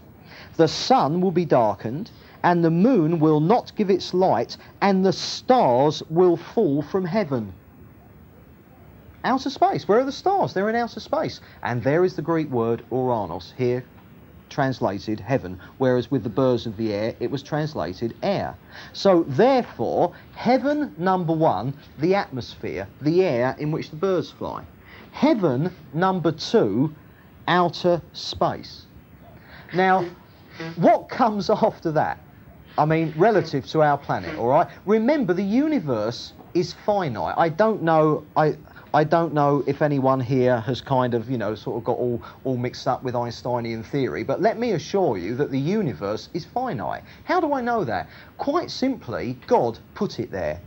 the sun will be darkened, and the moon will not give its light, and the stars will fall from heaven outer space. Where are the stars? They're in outer space. And there is the Greek word Uranos, here translated heaven, whereas with the birds of the air it was translated air. So therefore, heaven number one, the atmosphere, the air in which the birds fly. Heaven number two, outer space. Now, what comes after that? I mean, relative to our planet, all right? Remember, the universe is finite. I don't know. I I don't know if anyone here has kind of, you know, sort of got all, all mixed up with Einsteinian theory, but let me assure you that the universe is finite. How do I know that? Quite simply, God put it there.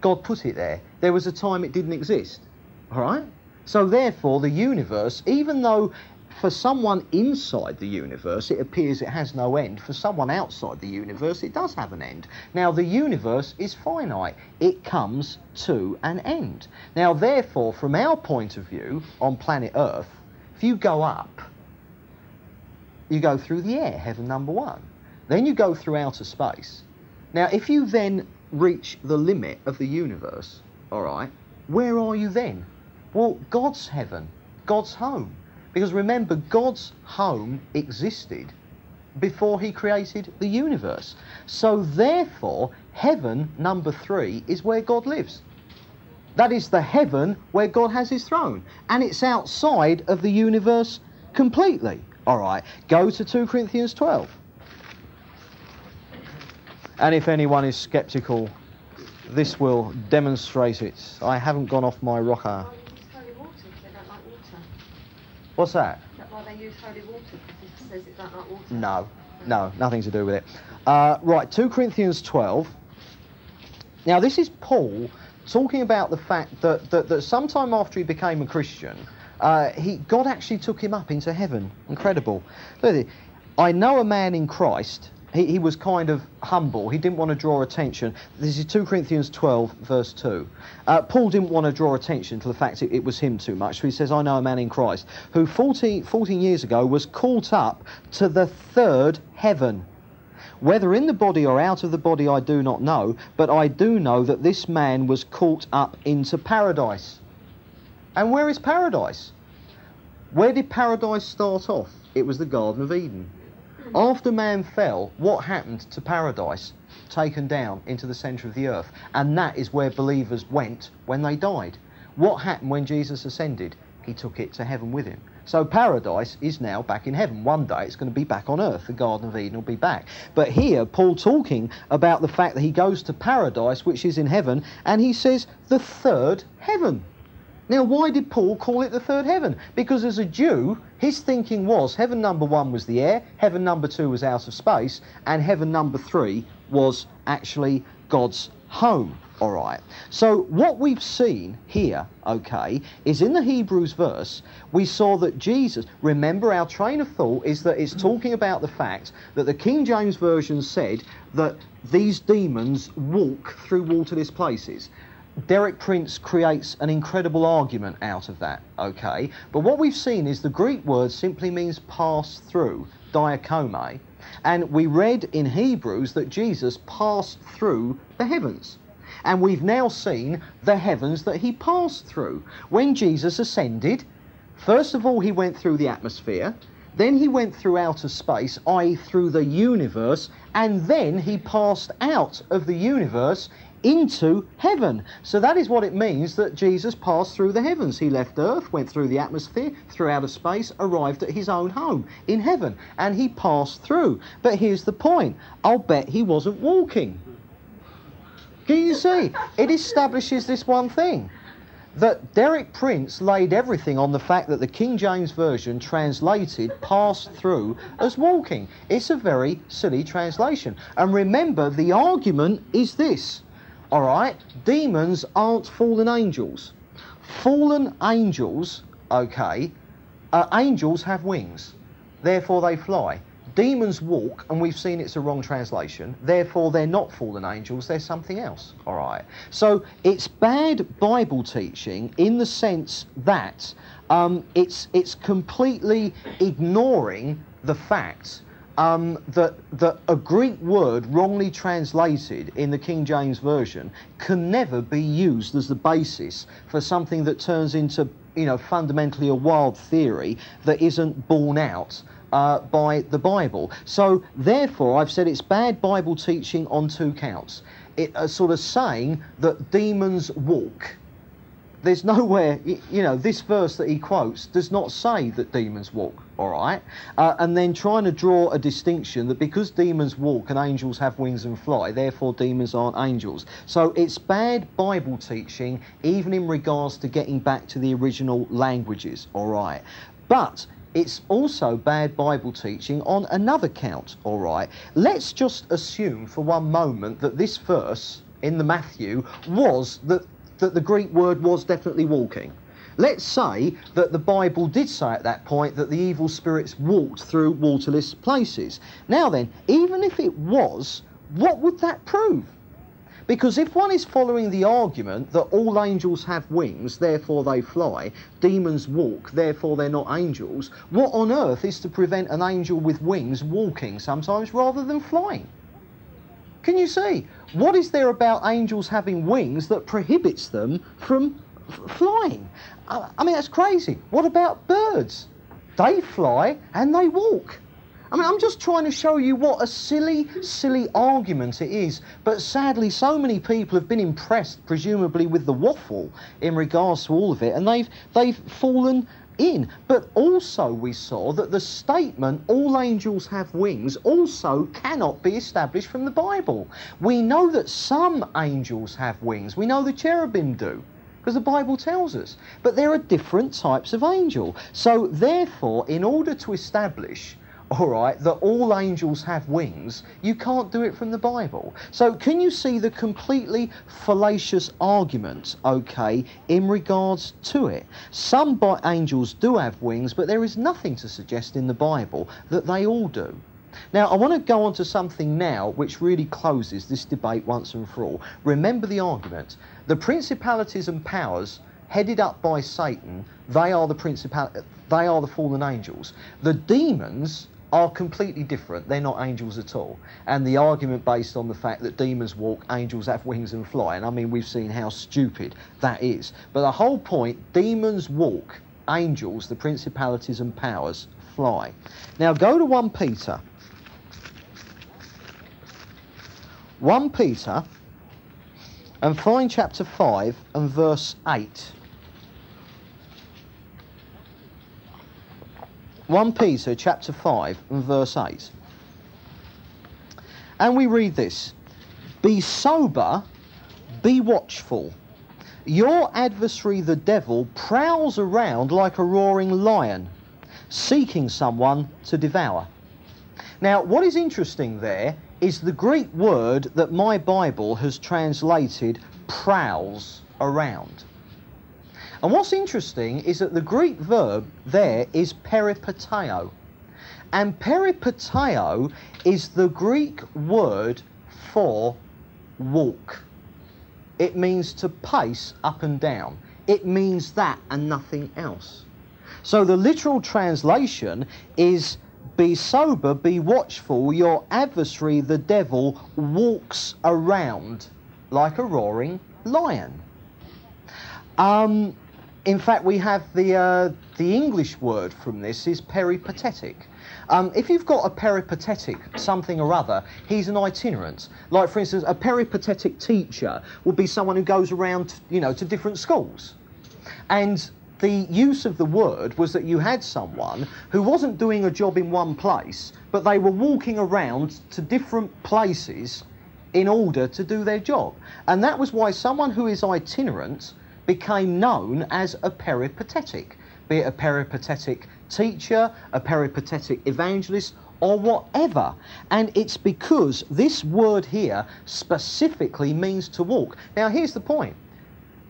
God put it there. There was a time it didn't exist. All right? So, therefore, the universe, even though for someone inside the universe, it appears it has no end. For someone outside the universe, it does have an end. Now, the universe is finite, it comes to an end. Now, therefore, from our point of view on planet Earth, if you go up, you go through the air, heaven number one. Then you go through outer space. Now, if you then reach the limit of the universe, all right, where are you then? Well, God's heaven, God's home. Because remember, God's home existed before he created the universe. So therefore, heaven, number three, is where God lives. That is the heaven where God has his throne. And it's outside of the universe completely. All right, go to 2 Corinthians 12. And if anyone is skeptical, this will demonstrate it. I haven't gone off my rocker. What's that? Is that why they use holy water? Because it says it don't like water. No, no, nothing to do with it. Uh, right, 2 Corinthians 12. Now, this is Paul talking about the fact that, that, that sometime after he became a Christian, uh, he, God actually took him up into heaven. Incredible. Look at it. I know a man in Christ. He, he was kind of humble. He didn't want to draw attention. This is 2 Corinthians 12, verse 2. Uh, Paul didn't want to draw attention to the fact it, it was him too much. So he says, I know a man in Christ who 14, 14 years ago was caught up to the third heaven. Whether in the body or out of the body, I do not know, but I do know that this man was caught up into paradise. And where is paradise? Where did paradise start off? It was the Garden of Eden. After man fell, what happened to paradise? Taken down into the centre of the earth. And that is where believers went when they died. What happened when Jesus ascended? He took it to heaven with him. So paradise is now back in heaven. One day it's going to be back on earth. The Garden of Eden will be back. But here, Paul talking about the fact that he goes to paradise, which is in heaven, and he says the third heaven. Now, why did Paul call it the third heaven? Because as a Jew, his thinking was heaven number one was the air, heaven number two was out of space, and heaven number three was actually God's home. All right. So what we've seen here, okay, is in the Hebrews verse, we saw that Jesus, remember our train of thought is that it's talking about the fact that the King James Version said that these demons walk through waterless places. Derek Prince creates an incredible argument out of that, okay? But what we've seen is the Greek word simply means pass through, dierchomai. And we read in Hebrews that Jesus passed through the heavens. And we've now seen the heavens that he passed through. When Jesus ascended, first of all, he went through the atmosphere. Then he went through outer space, i.e., through the universe, and then he passed out of the universe into heaven. So that is what it means that Jesus passed through the heavens. He left earth, went through the atmosphere, through outer space, arrived at his own home in heaven, and he passed through. But here's the point I'll bet he wasn't walking. Can you see? It establishes this one thing that Derek Prince laid everything on the fact that the King James Version translated passed through as walking. It's a very silly translation. And remember, the argument is this all right? Demons aren't fallen angels. Fallen angels, okay, uh, angels have wings, therefore they fly. Demons walk, and we've seen it's a wrong translation, therefore they're not fallen angels, they're something else, all right? So it's bad Bible teaching in the sense that um, it's, it's completely ignoring the facts um, that, that a Greek word wrongly translated in the King James Version can never be used as the basis for something that turns into, you know, fundamentally a wild theory that isn't borne out uh, by the Bible. So, therefore, I've said it's bad Bible teaching on two counts. It uh, sort of saying that demons walk there's nowhere, you know, this verse that he quotes does not say that demons walk, all right? Uh, and then trying to draw a distinction that because demons walk and angels have wings and fly, therefore demons aren't angels. So it's bad Bible teaching, even in regards to getting back to the original languages, all right? But it's also bad Bible teaching on another count, all right? Let's just assume for one moment that this verse in the Matthew was that that the Greek word was definitely walking. Let's say that the Bible did say at that point that the evil spirits walked through waterless places. Now then, even if it was, what would that prove? Because if one is following the argument that all angels have wings, therefore they fly, demons walk, therefore they're not angels, what on earth is to prevent an angel with wings walking sometimes rather than flying? Can you see? What is there about angels having wings that prohibits them from f- flying? I, I mean, that's crazy. What about birds? They fly and they walk. I mean, I'm just trying to show you what a silly, silly argument it is. But sadly, so many people have been impressed, presumably, with the waffle in regards to all of it, and they've they've fallen in. But also, we saw that the statement, all angels have wings, also cannot be established from the Bible. We know that some angels have wings, we know the cherubim do. Because the Bible tells us. But there are different types of angel. So, therefore, in order to establish all right, that all angels have wings, you can't do it from the Bible. So, can you see the completely fallacious argument, okay, in regards to it? Some bi- angels do have wings, but there is nothing to suggest in the Bible that they all do. Now, I want to go on to something now which really closes this debate once and for all. Remember the argument. The principalities and powers headed up by Satan, they are the principal they are the fallen angels. The demons are completely different. They're not angels at all. And the argument based on the fact that demons walk, angels have wings and fly. And I mean, we've seen how stupid that is. But the whole point demons walk, angels, the principalities and powers, fly. Now go to 1 Peter. 1 Peter and find chapter 5 and verse 8. 1 Peter chapter 5 and verse 8. And we read this Be sober, be watchful. Your adversary, the devil, prowls around like a roaring lion, seeking someone to devour. Now, what is interesting there is the Greek word that my Bible has translated prowls around. And what's interesting is that the Greek verb there is peripateo. And peripateo is the Greek word for walk. It means to pace up and down. It means that and nothing else. So the literal translation is be sober, be watchful. Your adversary, the devil, walks around like a roaring lion. Um, in fact, we have the, uh, the English word from this is peripatetic. Um, if you've got a peripatetic something or other, he's an itinerant. Like, for instance, a peripatetic teacher would be someone who goes around, you know, to different schools. And the use of the word was that you had someone who wasn't doing a job in one place, but they were walking around to different places in order to do their job. And that was why someone who is itinerant became known as a peripatetic, be it a peripatetic teacher, a peripatetic evangelist, or whatever. And it's because this word here specifically means to walk. Now, here's the point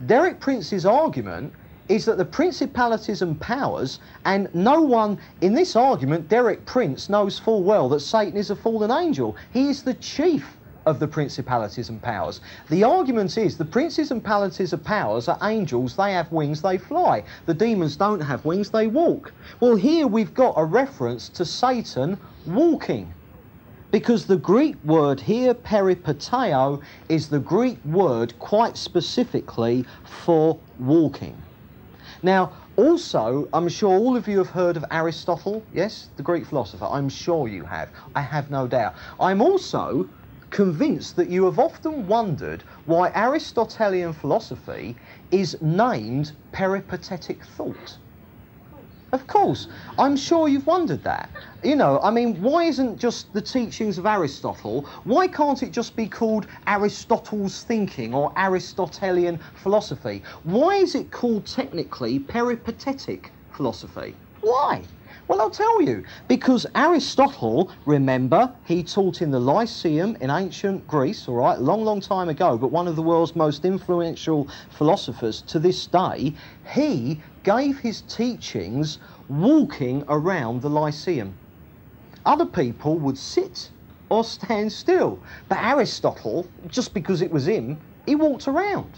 Derek Prince's argument is that the principalities and powers, and no one in this argument, Derek Prince, knows full well that Satan is a fallen angel. He is the chief of the principalities and powers. The argument is the princes and palaces of powers are angels, they have wings, they fly. The demons don't have wings, they walk. Well, here we've got a reference to Satan walking. Because the Greek word here, peripateo, is the Greek word quite specifically for walking. Now, also, I'm sure all of you have heard of Aristotle, yes, the Greek philosopher. I'm sure you have. I have no doubt. I'm also convinced that you have often wondered why Aristotelian philosophy is named peripatetic thought. Of course, I'm sure you've wondered that. You know, I mean, why isn't just the teachings of Aristotle, why can't it just be called Aristotle's thinking or Aristotelian philosophy? Why is it called technically peripatetic philosophy? Why? Well, I'll tell you. Because Aristotle, remember, he taught in the Lyceum in ancient Greece, all right, long, long time ago, but one of the world's most influential philosophers to this day, he gave his teachings walking around the Lyceum. Other people would sit or stand still, but Aristotle, just because it was him, he walked around.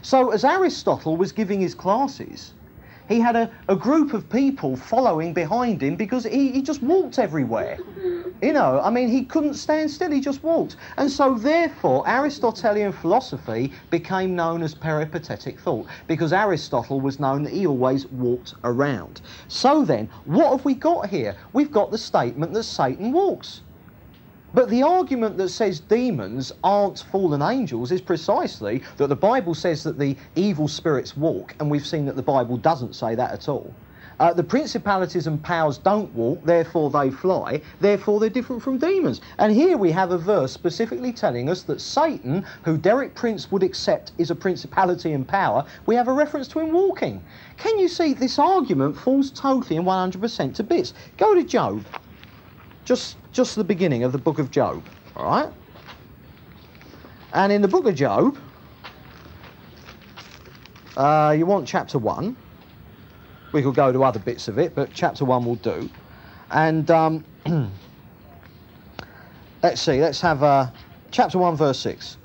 So, as Aristotle was giving his classes, he had a, a group of people following behind him because he, he just walked everywhere. You know, I mean, he couldn't stand still, he just walked. And so, therefore, Aristotelian philosophy became known as peripatetic thought because Aristotle was known that he always walked around. So, then, what have we got here? We've got the statement that Satan walks. But the argument that says demons aren't fallen angels is precisely that the Bible says that the evil spirits walk, and we've seen that the Bible doesn't say that at all. Uh, the principalities and powers don't walk, therefore they fly, therefore they're different from demons. And here we have a verse specifically telling us that Satan, who Derek Prince would accept is a principality and power, we have a reference to him walking. Can you see this argument falls totally and 100% to bits? Go to Job. Just just the beginning of the book of Job. All right. And in the book of Job, uh, you want chapter one. We could go to other bits of it, but chapter one will do. And um, let's see. Let's have uh, chapter one, verse six.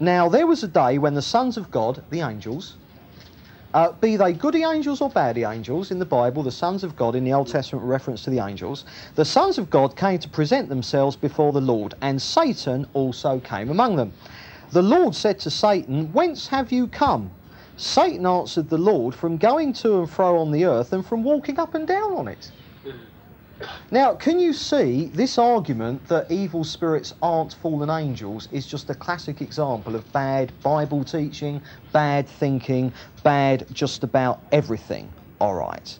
Now there was a day when the sons of God, the angels, uh, be they goody angels or baddy angels in the Bible, the sons of God in the Old Testament reference to the angels, the sons of God came to present themselves before the Lord, and Satan also came among them. The Lord said to Satan, Whence have you come? Satan answered the Lord, From going to and fro on the earth and from walking up and down on it. Now, can you see this argument that evil spirits aren't fallen angels is just a classic example of bad Bible teaching, bad thinking, bad just about everything? All right.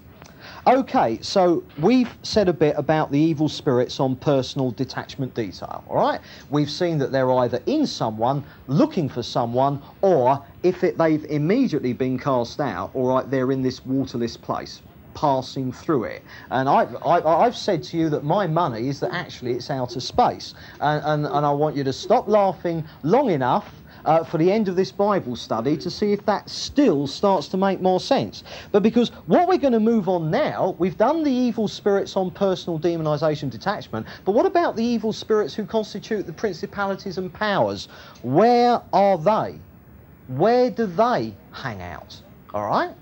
Okay, so we've said a bit about the evil spirits on personal detachment detail, all right? We've seen that they're either in someone, looking for someone, or if it, they've immediately been cast out, all right, they're in this waterless place passing through it. And I've, I, I've said to you that my money is that actually it's outer space. And, and, and I want you to stop laughing long enough uh, for the end of this Bible study to see if that still starts to make more sense. But because what we're going to move on now, we've done the evil spirits on personal demonization detachment, but what about the evil spirits who constitute the principalities and powers? Where are they? Where do they hang out? All right?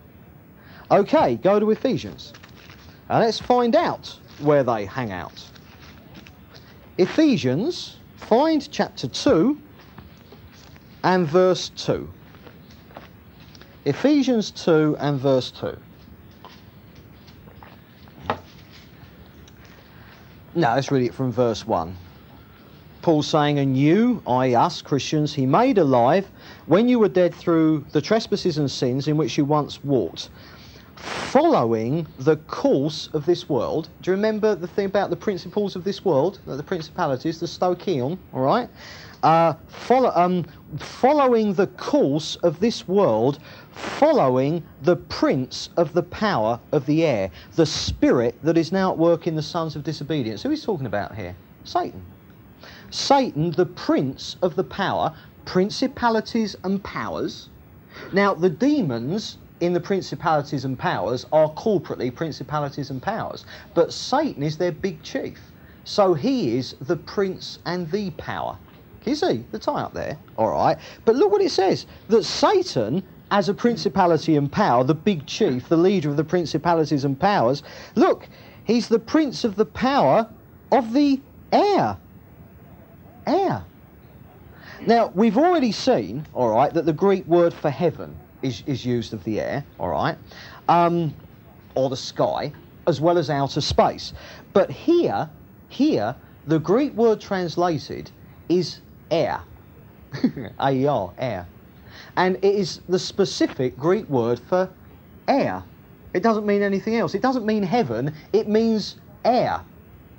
Okay, go to Ephesians. And let's find out where they hang out. Ephesians, find chapter 2 and verse 2. Ephesians 2 and verse 2. Now, let's read it from verse 1. Paul saying, And you, I, us, Christians, he made alive when you were dead through the trespasses and sins in which you once walked following the course of this world. Do you remember the thing about the principles of this world, the principalities, the stoicheion, all right? Uh, follow, um, following the course of this world, following the prince of the power of the air, the spirit that is now at work in the sons of disobedience. Who is talking about here? Satan. Satan, the prince of the power, principalities and powers. Now, the demons in the principalities and powers are corporately principalities and powers. But Satan is their big chief. So he is the prince and the power. Can you see the tie up there? All right. But look what it says that Satan, as a principality and power, the big chief, the leader of the principalities and powers, look, he's the prince of the power of the air. Air. Now, we've already seen, all right, that the Greek word for heaven is, is used of the air, all right, um, or the sky, as well as outer space. But here, here, the Greek word translated is air. A-E-R, air. And it is the specific Greek word for air. It doesn't mean anything else. It doesn't mean heaven, it means air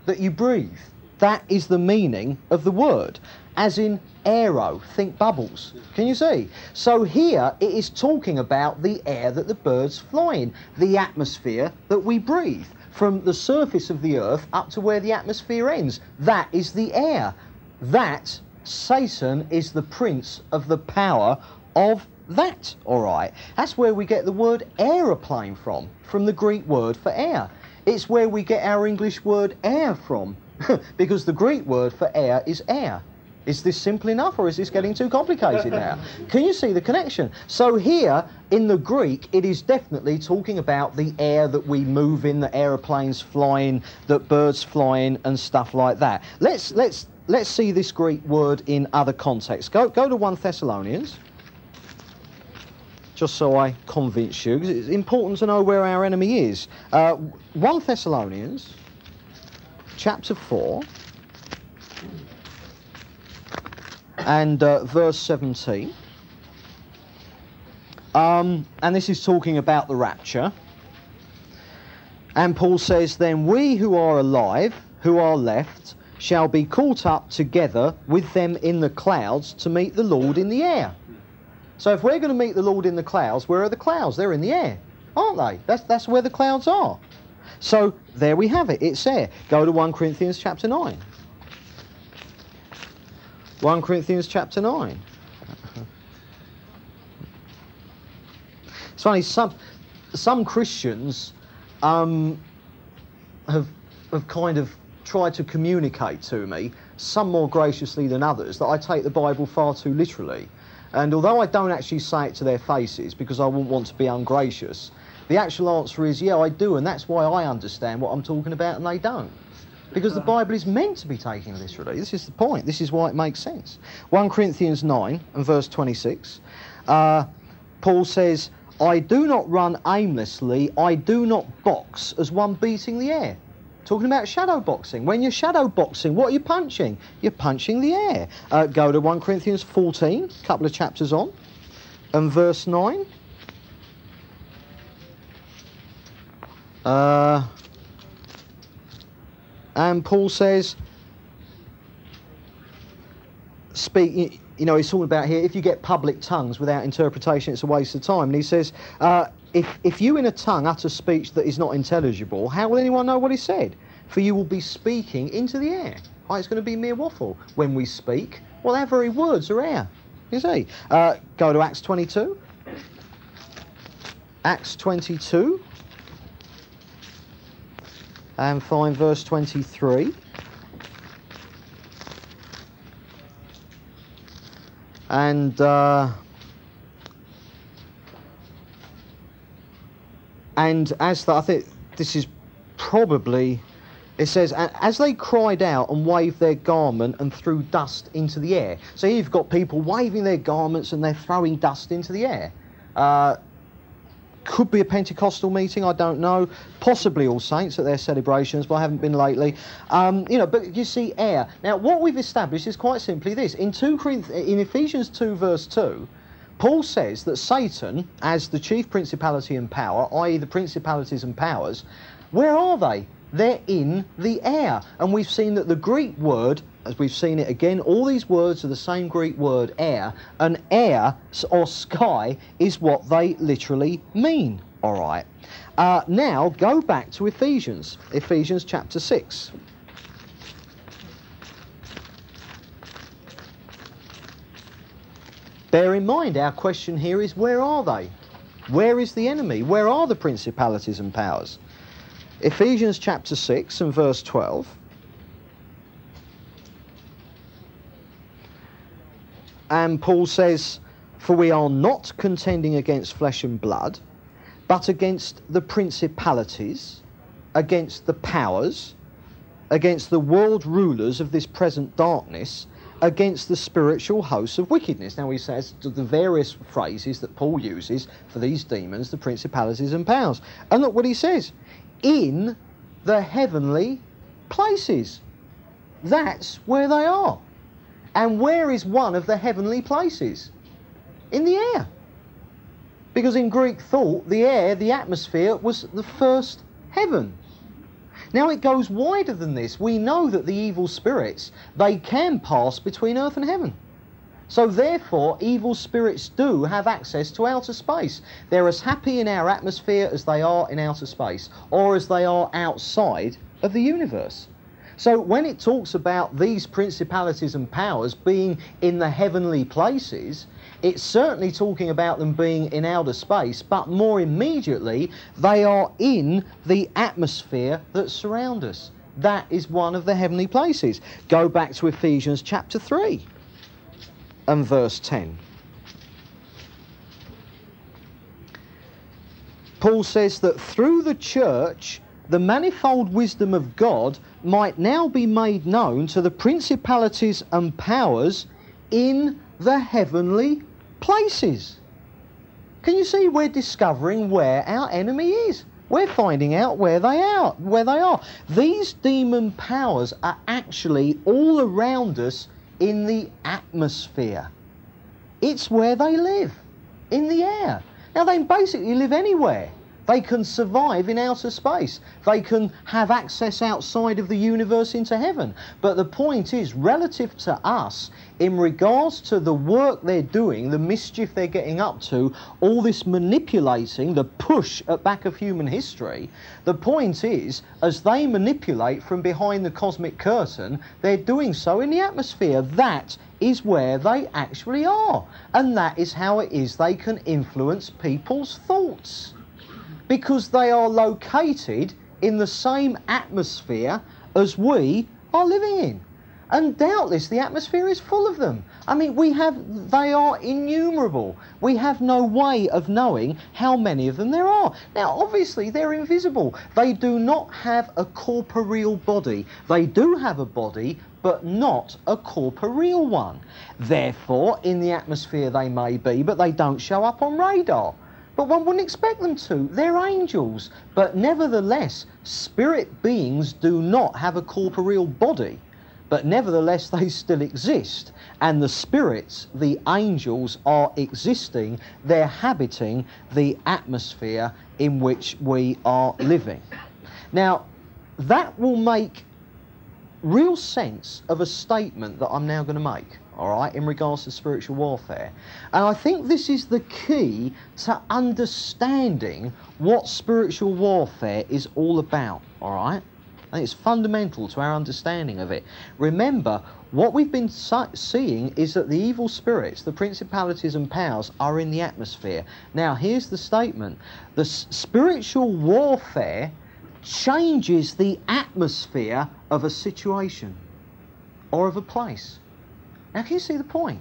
that you breathe. That is the meaning of the word as in aero, think bubbles. Can you see? So here it is talking about the air that the birds fly in, the atmosphere that we breathe, from the surface of the earth up to where the atmosphere ends. That is the air. That, Satan, is the prince of the power of that, all right? That's where we get the word aeroplane from, from the Greek word for air. It's where we get our English word air from, because the Greek word for air is air. Is this simple enough or is this getting too complicated now? Can you see the connection? So here in the Greek, it is definitely talking about the air that we move in, the aeroplanes flying, that birds flying and stuff like that. Let's let's let's see this Greek word in other contexts. Go go to 1 Thessalonians. Just so I convince you, because it's important to know where our enemy is. Uh, 1 Thessalonians, chapter 4. And uh, verse 17. Um, and this is talking about the rapture. And Paul says, Then we who are alive, who are left, shall be caught up together with them in the clouds to meet the Lord in the air. So if we're going to meet the Lord in the clouds, where are the clouds? They're in the air, aren't they? That's, that's where the clouds are. So there we have it. It's there. Go to 1 Corinthians chapter 9. 1 Corinthians chapter 9. It's funny, some, some Christians um, have, have kind of tried to communicate to me, some more graciously than others, that I take the Bible far too literally. And although I don't actually say it to their faces because I wouldn't want to be ungracious, the actual answer is yeah, I do, and that's why I understand what I'm talking about and they don't. Because the Bible is meant to be taken literally. This is the point. This is why it makes sense. 1 Corinthians 9 and verse 26, uh, Paul says, I do not run aimlessly, I do not box as one beating the air. Talking about shadow boxing. When you're shadow boxing, what are you punching? You're punching the air. Uh, go to 1 Corinthians 14, a couple of chapters on, and verse 9. Uh, and Paul says, speak, you know, he's talking about here, if you get public tongues without interpretation, it's a waste of time. And he says, uh, if, if you in a tongue utter speech that is not intelligible, how will anyone know what he said? For you will be speaking into the air. Oh, it's going to be mere waffle. When we speak, well, our very words are air. You see? Uh, go to Acts 22. Acts 22. And find verse 23. And uh, and as the, I think this is probably it says as they cried out and waved their garment and threw dust into the air. So you've got people waving their garments and they're throwing dust into the air. Uh, could be a Pentecostal meeting, I don't know. Possibly All Saints at their celebrations, but I haven't been lately. Um, you know, but you see air. Now, what we've established is quite simply this. In, 2 in Ephesians 2, verse 2, Paul says that Satan, as the chief principality and power, i.e., the principalities and powers, where are they? They're in the air. And we've seen that the Greek word as we've seen it again, all these words are the same Greek word, air, and air or sky is what they literally mean. All right. Uh, now go back to Ephesians, Ephesians chapter 6. Bear in mind, our question here is where are they? Where is the enemy? Where are the principalities and powers? Ephesians chapter 6 and verse 12. And Paul says, For we are not contending against flesh and blood, but against the principalities, against the powers, against the world rulers of this present darkness, against the spiritual hosts of wickedness. Now he says the various phrases that Paul uses for these demons, the principalities and powers. And look what he says in the heavenly places. That's where they are. And where is one of the heavenly places? In the air. Because in Greek thought, the air, the atmosphere, was the first heaven. Now it goes wider than this. We know that the evil spirits, they can pass between earth and heaven. So therefore, evil spirits do have access to outer space. They're as happy in our atmosphere as they are in outer space, or as they are outside of the universe. So when it talks about these principalities and powers being in the heavenly places, it's certainly talking about them being in outer space, but more immediately, they are in the atmosphere that surround us. That is one of the heavenly places. Go back to Ephesians chapter 3 and verse 10. Paul says that through the church, the manifold wisdom of God might now be made known to the principalities and powers in the heavenly places. Can you see we're discovering where our enemy is? We're finding out where they are, where they are. These demon powers are actually all around us in the atmosphere. It's where they live, in the air. Now they basically live anywhere. They can survive in outer space. They can have access outside of the universe into heaven. But the point is, relative to us, in regards to the work they're doing, the mischief they're getting up to, all this manipulating, the push at back of human history, the point is, as they manipulate from behind the cosmic curtain, they're doing so in the atmosphere. That is where they actually are. And that is how it is they can influence people's thoughts because they are located in the same atmosphere as we are living in. And doubtless the atmosphere is full of them. I mean, we have, they are innumerable. We have no way of knowing how many of them there are. Now, obviously, they're invisible. They do not have a corporeal body. They do have a body, but not a corporeal one. Therefore, in the atmosphere they may be, but they don't show up on radar. But one wouldn't expect them to. They're angels. But nevertheless, spirit beings do not have a corporeal body. But nevertheless, they still exist. And the spirits, the angels, are existing. They're habiting the atmosphere in which we are living. Now, that will make real sense of a statement that I'm now going to make all right, in regards to spiritual warfare. And I think this is the key to understanding what spiritual warfare is all about, all right? And it's fundamental to our understanding of it. Remember, what we've been seeing is that the evil spirits, the principalities and powers, are in the atmosphere. Now, here's the statement the spiritual warfare changes the atmosphere of a situation or of a place. Now, can you see the point?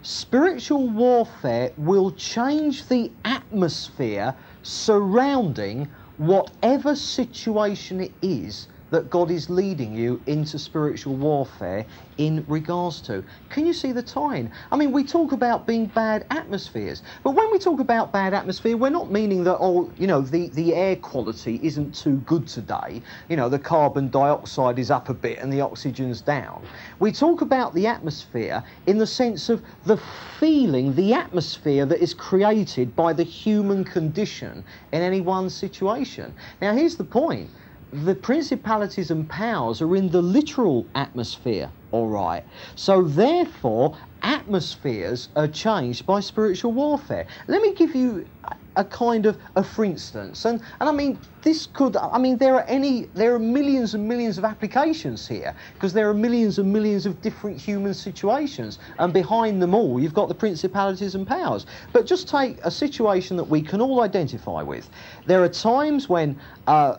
Spiritual warfare will change the atmosphere surrounding whatever situation it is that God is leading you into spiritual warfare in regards to. Can you see the tie I mean, we talk about being bad atmospheres, but when we talk about bad atmosphere, we're not meaning that, oh, you know, the, the air quality isn't too good today. You know, the carbon dioxide is up a bit and the oxygen's down. We talk about the atmosphere in the sense of the feeling, the atmosphere that is created by the human condition in any one situation. Now, here's the point the principalities and powers are in the literal atmosphere, all right? So, therefore, atmospheres are changed by spiritual warfare. Let me give you a kind of a for instance and and I mean this could I mean there are any there are millions and millions of applications here because there are millions and millions of different human situations and behind them all you've got the principalities and powers but just take a situation that we can all identify with there are times when uh,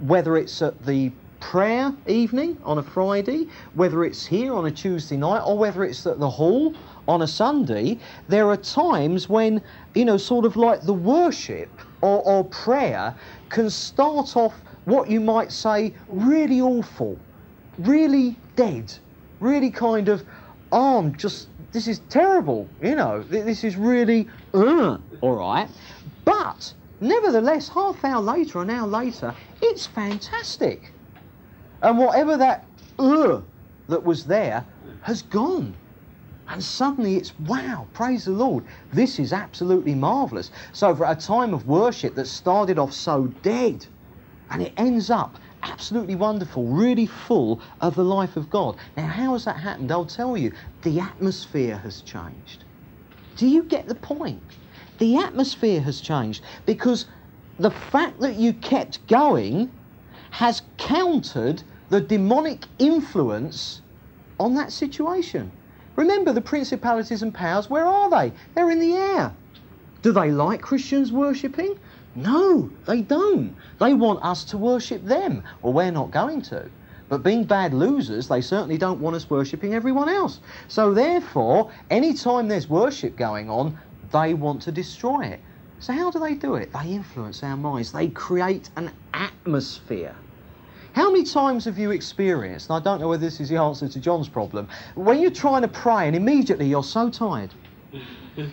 whether it's at the prayer evening on a Friday, whether it's here on a Tuesday night, or whether it's at the hall on a Sunday, there are times when, you know, sort of like the worship or, or prayer can start off what you might say really awful, really dead, really kind of, oh, I'm just, this is terrible, you know, this is really, uh, all right. But Nevertheless, half hour later, an hour later, it's fantastic. And whatever that ugh that was there has gone. And suddenly it's wow, praise the Lord. This is absolutely marvelous. So, for a time of worship that started off so dead, and it ends up absolutely wonderful, really full of the life of God. Now, how has that happened? I'll tell you. The atmosphere has changed. Do you get the point? The atmosphere has changed because the fact that you kept going has countered the demonic influence on that situation. Remember the principalities and powers, where are they? They're in the air. Do they like Christians worshipping? No, they don't. They want us to worship them. Well, we're not going to. But being bad losers, they certainly don't want us worshipping everyone else. So, therefore, any time there's worship going on, they want to destroy it. So, how do they do it? They influence our minds, they create an atmosphere. How many times have you experienced, and I don't know whether this is the answer to John's problem, when you're trying to pray and immediately you're so tired?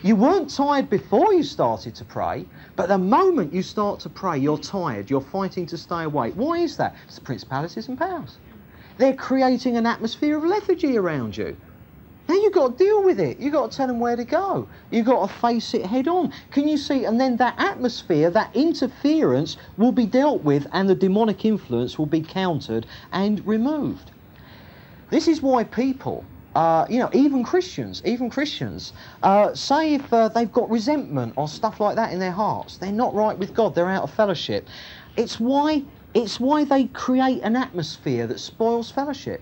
You weren't tired before you started to pray, but the moment you start to pray, you're tired, you're fighting to stay awake. Why is that? It's the principalities and powers. They're creating an atmosphere of lethargy around you. Now you've got to deal with it. You've got to tell them where to go. You've got to face it head on. Can you see? And then that atmosphere, that interference will be dealt with and the demonic influence will be countered and removed. This is why people, uh, you know, even Christians, even Christians, uh, say if uh, they've got resentment or stuff like that in their hearts, they're not right with God, they're out of fellowship. It's why, it's why they create an atmosphere that spoils fellowship.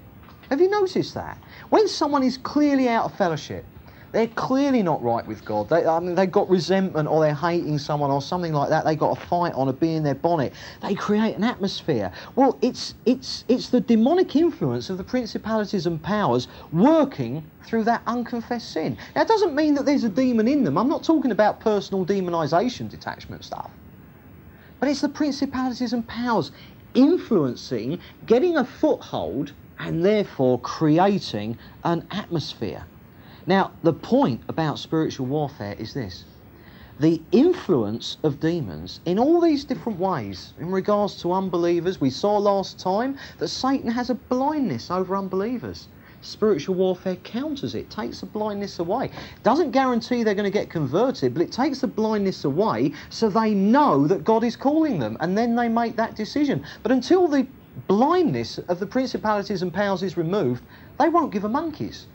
Have you noticed that? When someone is clearly out of fellowship, they're clearly not right with God. They, I mean, they've got resentment or they're hating someone or something like that. They've got a fight on a bee in their bonnet. They create an atmosphere. Well, it's, it's, it's the demonic influence of the principalities and powers working through that unconfessed sin. Now, it doesn't mean that there's a demon in them. I'm not talking about personal demonization detachment stuff. But it's the principalities and powers influencing, getting a foothold and therefore creating an atmosphere. Now, the point about spiritual warfare is this the influence of demons in all these different ways in regards to unbelievers. We saw last time that Satan has a blindness over unbelievers. Spiritual warfare counters it, takes the blindness away. Doesn't guarantee they're going to get converted, but it takes the blindness away so they know that God is calling them and then they make that decision. But until the blindness of the principalities and powers is removed, they won't give a monkey's.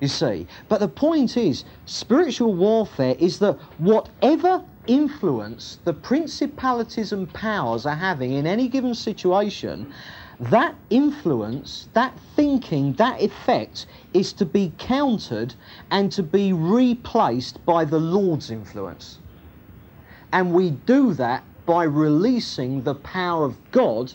You see, but the point is, spiritual warfare is that whatever influence the principalities and powers are having in any given situation, that influence, that thinking, that effect is to be countered and to be replaced by the Lord's influence. And we do that by releasing the power of God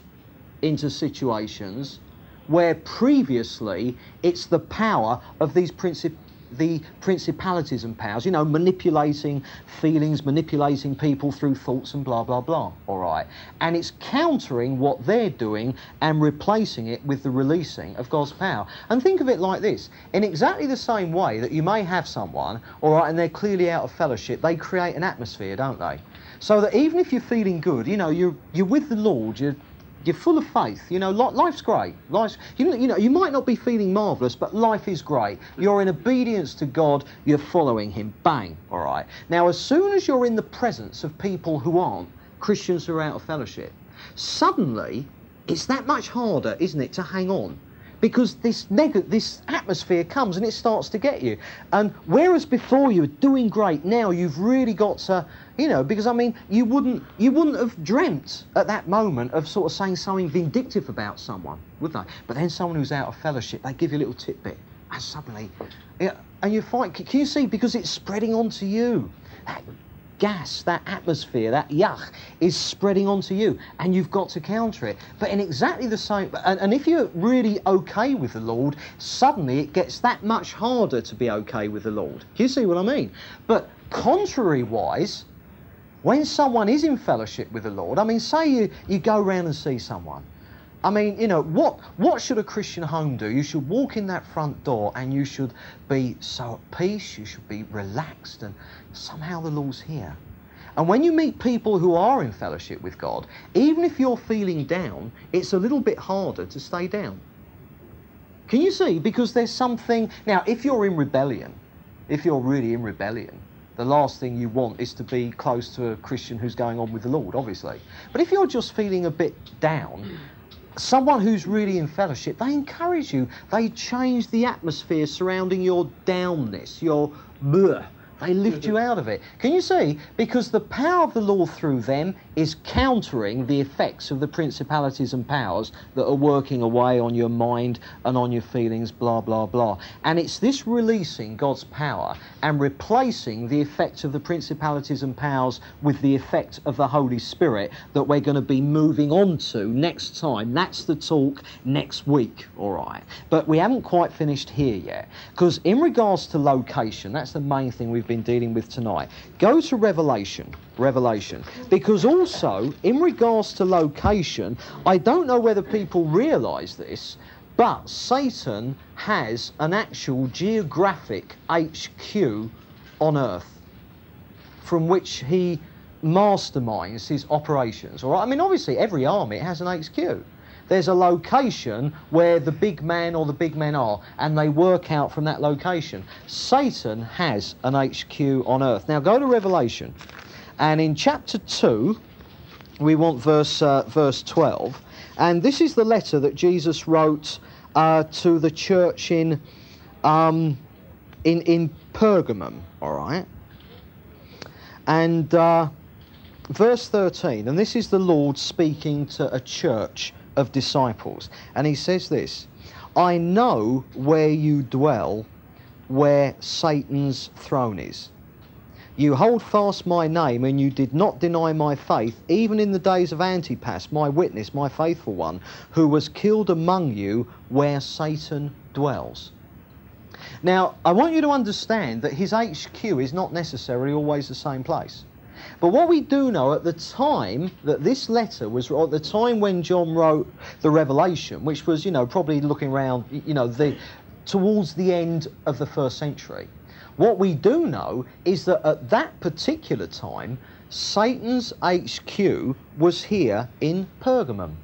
into situations where previously it's the power of these princip- the principalities and powers, you know, manipulating feelings, manipulating people through thoughts and blah, blah, blah, all right? And it's countering what they're doing and replacing it with the releasing of God's power. And think of it like this in exactly the same way that you may have someone, all right, and they're clearly out of fellowship, they create an atmosphere, don't they? So that even if you're feeling good, you know, you're, you're with the Lord, you're you're full of faith. You know, life's great. Life's, you know, you know, you might not be feeling marvellous, but life is great. You're in obedience to God. You're following Him. Bang. All right. Now, as soon as you're in the presence of people who aren't Christians who are out of fellowship, suddenly it's that much harder, isn't it, to hang on because this neg- this atmosphere comes and it starts to get you. And whereas before you were doing great, now you've really got to, you know, because I mean, you wouldn't you wouldn't have dreamt at that moment of sort of saying something vindictive about someone, would they? But then someone who's out of fellowship, they give you a little tidbit, and suddenly, yeah, and you fight. Can you see? Because it's spreading onto you. That gas, that atmosphere, that yuck is spreading onto you, and you've got to counter it. But in exactly the same, and, and if you're really okay with the Lord, suddenly it gets that much harder to be okay with the Lord. Do you see what I mean? But contrary wise, when someone is in fellowship with the Lord, I mean, say you, you go around and see someone, I mean, you know, what, what should a Christian home do? You should walk in that front door and you should be so at peace, you should be relaxed, and somehow the Lord's here. And when you meet people who are in fellowship with God, even if you're feeling down, it's a little bit harder to stay down. Can you see? Because there's something. Now, if you're in rebellion, if you're really in rebellion, the last thing you want is to be close to a Christian who's going on with the Lord, obviously. But if you're just feeling a bit down, someone who's really in fellowship, they encourage you. They change the atmosphere surrounding your downness, your bleh, they lift you out of it. Can you see? Because the power of the Lord through them is countering the effects of the principalities and powers that are working away on your mind and on your feelings, blah, blah, blah. And it's this releasing God's power and replacing the effects of the principalities and powers with the effect of the Holy Spirit that we're going to be moving on to next time. That's the talk next week, all right? But we haven't quite finished here yet. Because in regards to location, that's the main thing we've been been dealing with tonight. Go to Revelation. Revelation. Because also, in regards to location, I don't know whether people realise this, but Satan has an actual geographic HQ on earth from which he masterminds his operations. All right? I mean, obviously, every army has an HQ. There's a location where the big man or the big men are, and they work out from that location. Satan has an HQ on earth. Now go to Revelation, and in chapter 2, we want verse, uh, verse 12, and this is the letter that Jesus wrote uh, to the church in, um, in, in Pergamum, all right? And uh, verse 13, and this is the Lord speaking to a church of disciples. And he says this I know where you dwell, where Satan's throne is. You hold fast my name, and you did not deny my faith, even in the days of Antipas, my witness, my faithful one, who was killed among you where Satan dwells. Now, I want you to understand that his HQ is not necessarily always the same place. But what we do know at the time that this letter was, at the time when John wrote the Revelation, which was, you know, probably looking around, you know, the, towards the end of the first century, what we do know is that at that particular time, Satan's HQ was here in Pergamum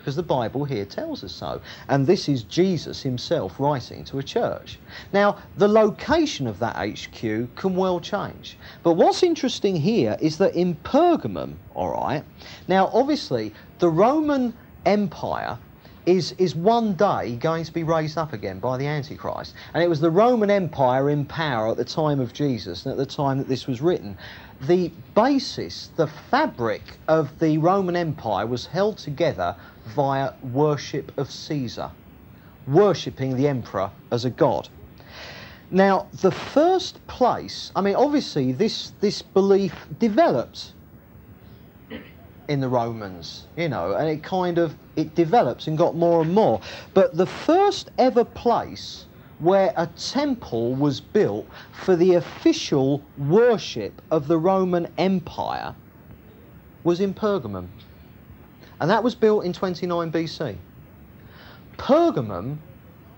because the Bible here tells us so. And this is Jesus himself writing to a church. Now, the location of that HQ can well change. But what's interesting here is that in Pergamum, all right, now obviously the Roman Empire is, is one day going to be raised up again by the Antichrist. And it was the Roman Empire in power at the time of Jesus and at the time that this was written. The basis, the fabric of the Roman Empire was held together via worship of Caesar, worshipping the emperor as a god. Now, the first place, I mean, obviously, this, this belief developed in the Romans, you know, and it kind of it develops and got more and more. But the first ever place where a temple was built for the official worship of the Roman Empire was in Pergamum. And that was built in 29 BC. Pergamum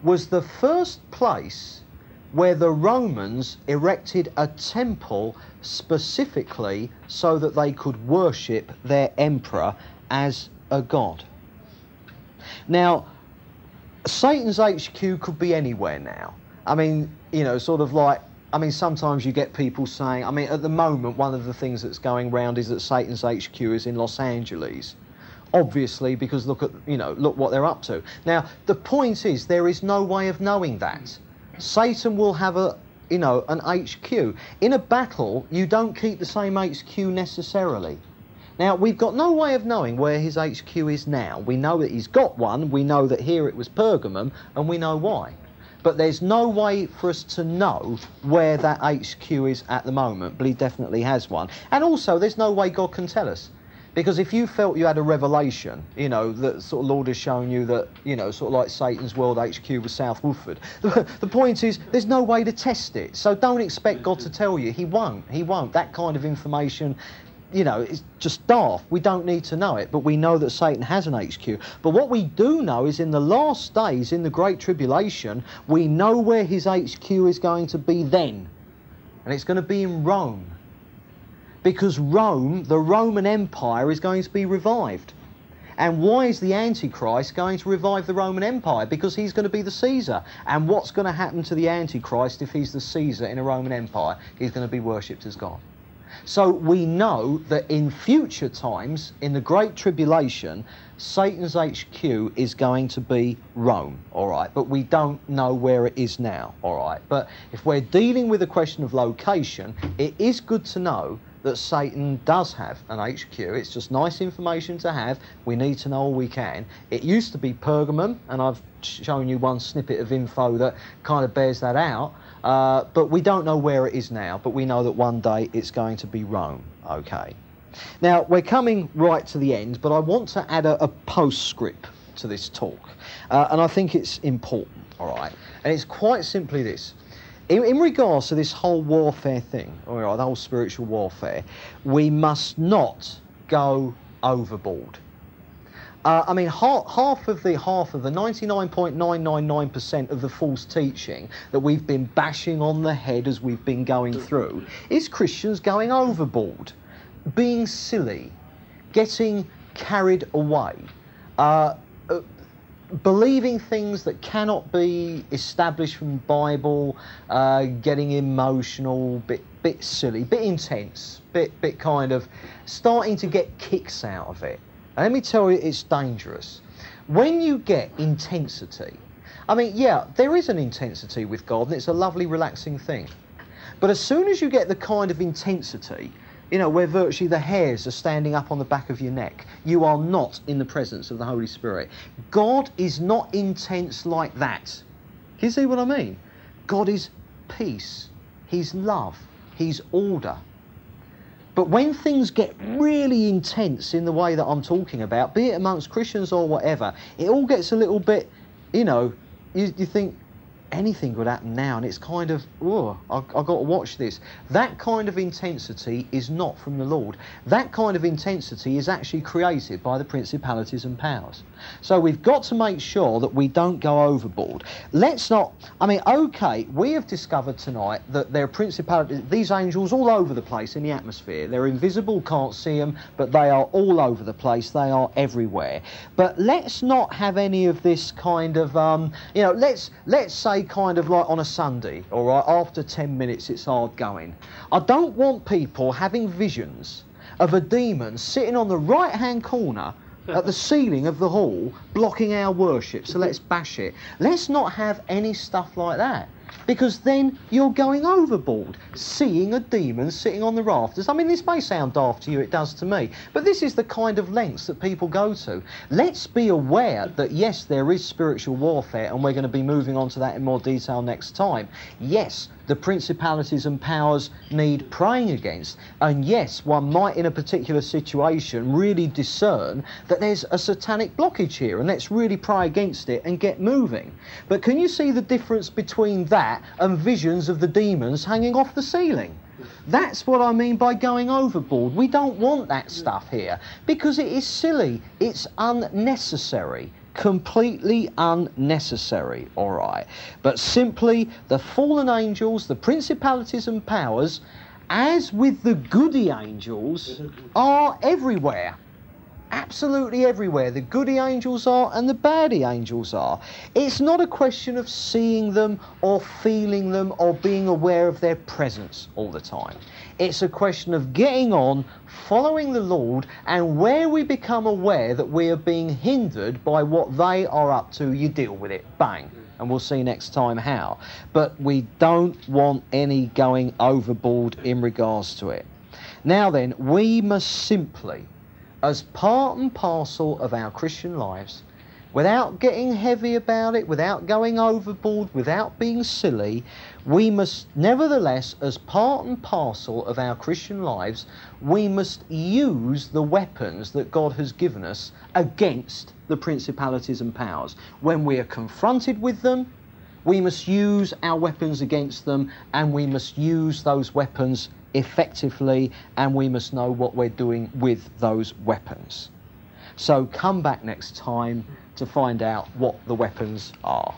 was the first place where the Romans erected a temple specifically so that they could worship their emperor as a god. Now, Satan's HQ could be anywhere now. I mean, you know, sort of like, I mean, sometimes you get people saying, I mean, at the moment, one of the things that's going round is that Satan's HQ is in Los Angeles obviously because look at you know look what they're up to now the point is there is no way of knowing that Satan will have a you know an HQ. In a battle, you don't keep the same HQ necessarily. Now, we've got no way of knowing where his HQ is now. We know that he's got one, we know that here it was Pergamum, and we know why. But there's no way for us to know where that HQ is at the moment, but he definitely has one. And also, there's no way God can tell us. Because if you felt you had a revelation, you know, that sort of Lord has shown you that, you know, sort of like Satan's world HQ was South Woodford, the, the point is there's no way to test it. So don't expect God to tell you. He won't. He won't. That kind of information, you know, it's just daft. We don't need to know it, but we know that Satan has an HQ. But what we do know is in the last days, in the Great Tribulation, we know where his HQ is going to be then. And it's going to be in Rome because Rome, the Roman Empire, is going to be revived. And why is the Antichrist going to revive the Roman Empire? Because he's going to be the Caesar. And what's going to happen to the Antichrist if he's the Caesar in a Roman Empire? He's going to be worshipped as God. So we know that in future times, in the Great Tribulation, Satan's HQ is going to be Rome, all right? But we don't know where it is now, all right? But if we're dealing with a question of location, it is good to know that Satan does have an HQ. It's just nice information to have. We need to know all we can. It used to be Pergamum, and I've shown you one snippet of info that kind of bears that out. Uh, but we don't know where it is now, but we know that one day it's going to be Rome. Okay. Now, we're coming right to the end, but I want to add a, a postscript to this talk, uh, and I think it's important, all right? And it's quite simply this in, in, regards to this whole warfare thing, all right, the whole spiritual warfare, we must not go overboard. Uh, I mean, half, half, of the half of the 99.999% of the false teaching that we've been bashing on the head as we've been going through is Christians going overboard, being silly, getting carried away. Uh, uh, believing things that cannot be established from the Bible, uh, getting emotional, bit bit silly, bit intense, bit bit kind of starting to get kicks out of it. And let me tell you, it's dangerous. When you get intensity, I mean, yeah, there is an intensity with God, and it's a lovely, relaxing thing. But as soon as you get the kind of intensity, you know, where virtually the hairs are standing up on the back of your neck, you are not in the presence of the Holy Spirit. God is not intense like that. Can you see what I mean? God is peace, He's love, He's order. But when things get really intense in the way that I'm talking about, be it amongst Christians or whatever, it all gets a little bit, you know, you, you think, anything could happen now, and it's kind of, oh, I've, I've, got to watch this. That kind of intensity is not from the Lord. That kind of intensity is actually created by the principalities and powers. So we've got to make sure that we don't go overboard. Let's not, I mean, okay, we have discovered tonight that there are principalities, these angels all over the place in the atmosphere. They're invisible, can't see them, but they are all over the place. They are everywhere. But let's not have any of this kind of, um, you know, let's let's say kind of like on a Sunday, all right, after 10 minutes it's hard going. I don't want people having visions of a demon sitting on the right hand corner at the ceiling of the hall blocking our worship, so let's bash it. Let's not have any stuff like that because then you're going overboard, seeing a demon sitting on the rafters. I mean, this may sound daft to you, it does to me, but this is the kind of lengths that people go to. Let's be aware that yes, there is spiritual warfare, and we're going to be moving on to that in more detail next time. Yes, the principalities and powers need praying against. And yes, one might, in a particular situation, really discern that there's a satanic blockage here, and let's really pray against it and get moving. But can you see the difference between that and visions of the demons hanging off the ceiling? That's what I mean by going overboard. We don't want that stuff here because it is silly, it's unnecessary completely unnecessary, all right. But simply the fallen angels, the principalities and powers, as with the goody angels, are everywhere absolutely everywhere. The goody angels are and the baddie angels are. It's not a question of seeing them or feeling them or being aware of their presence all the time. It's a question of getting on, following the Lord, and where we become aware that we are being hindered by what they are up to, you deal with it. Bang and we'll see next time how. But we don't want any going overboard in regards to it. Now then, we must simply as part and parcel of our Christian lives, without getting heavy about it, without going overboard, without being silly, we must, nevertheless, as part and parcel of our Christian lives, we must use the weapons that God has given us against the principalities and powers. When we are confronted with them, we must use our weapons against them and we must use those weapons effectively, and we must know what we're doing with those weapons. So come back next time to find out what the weapons are.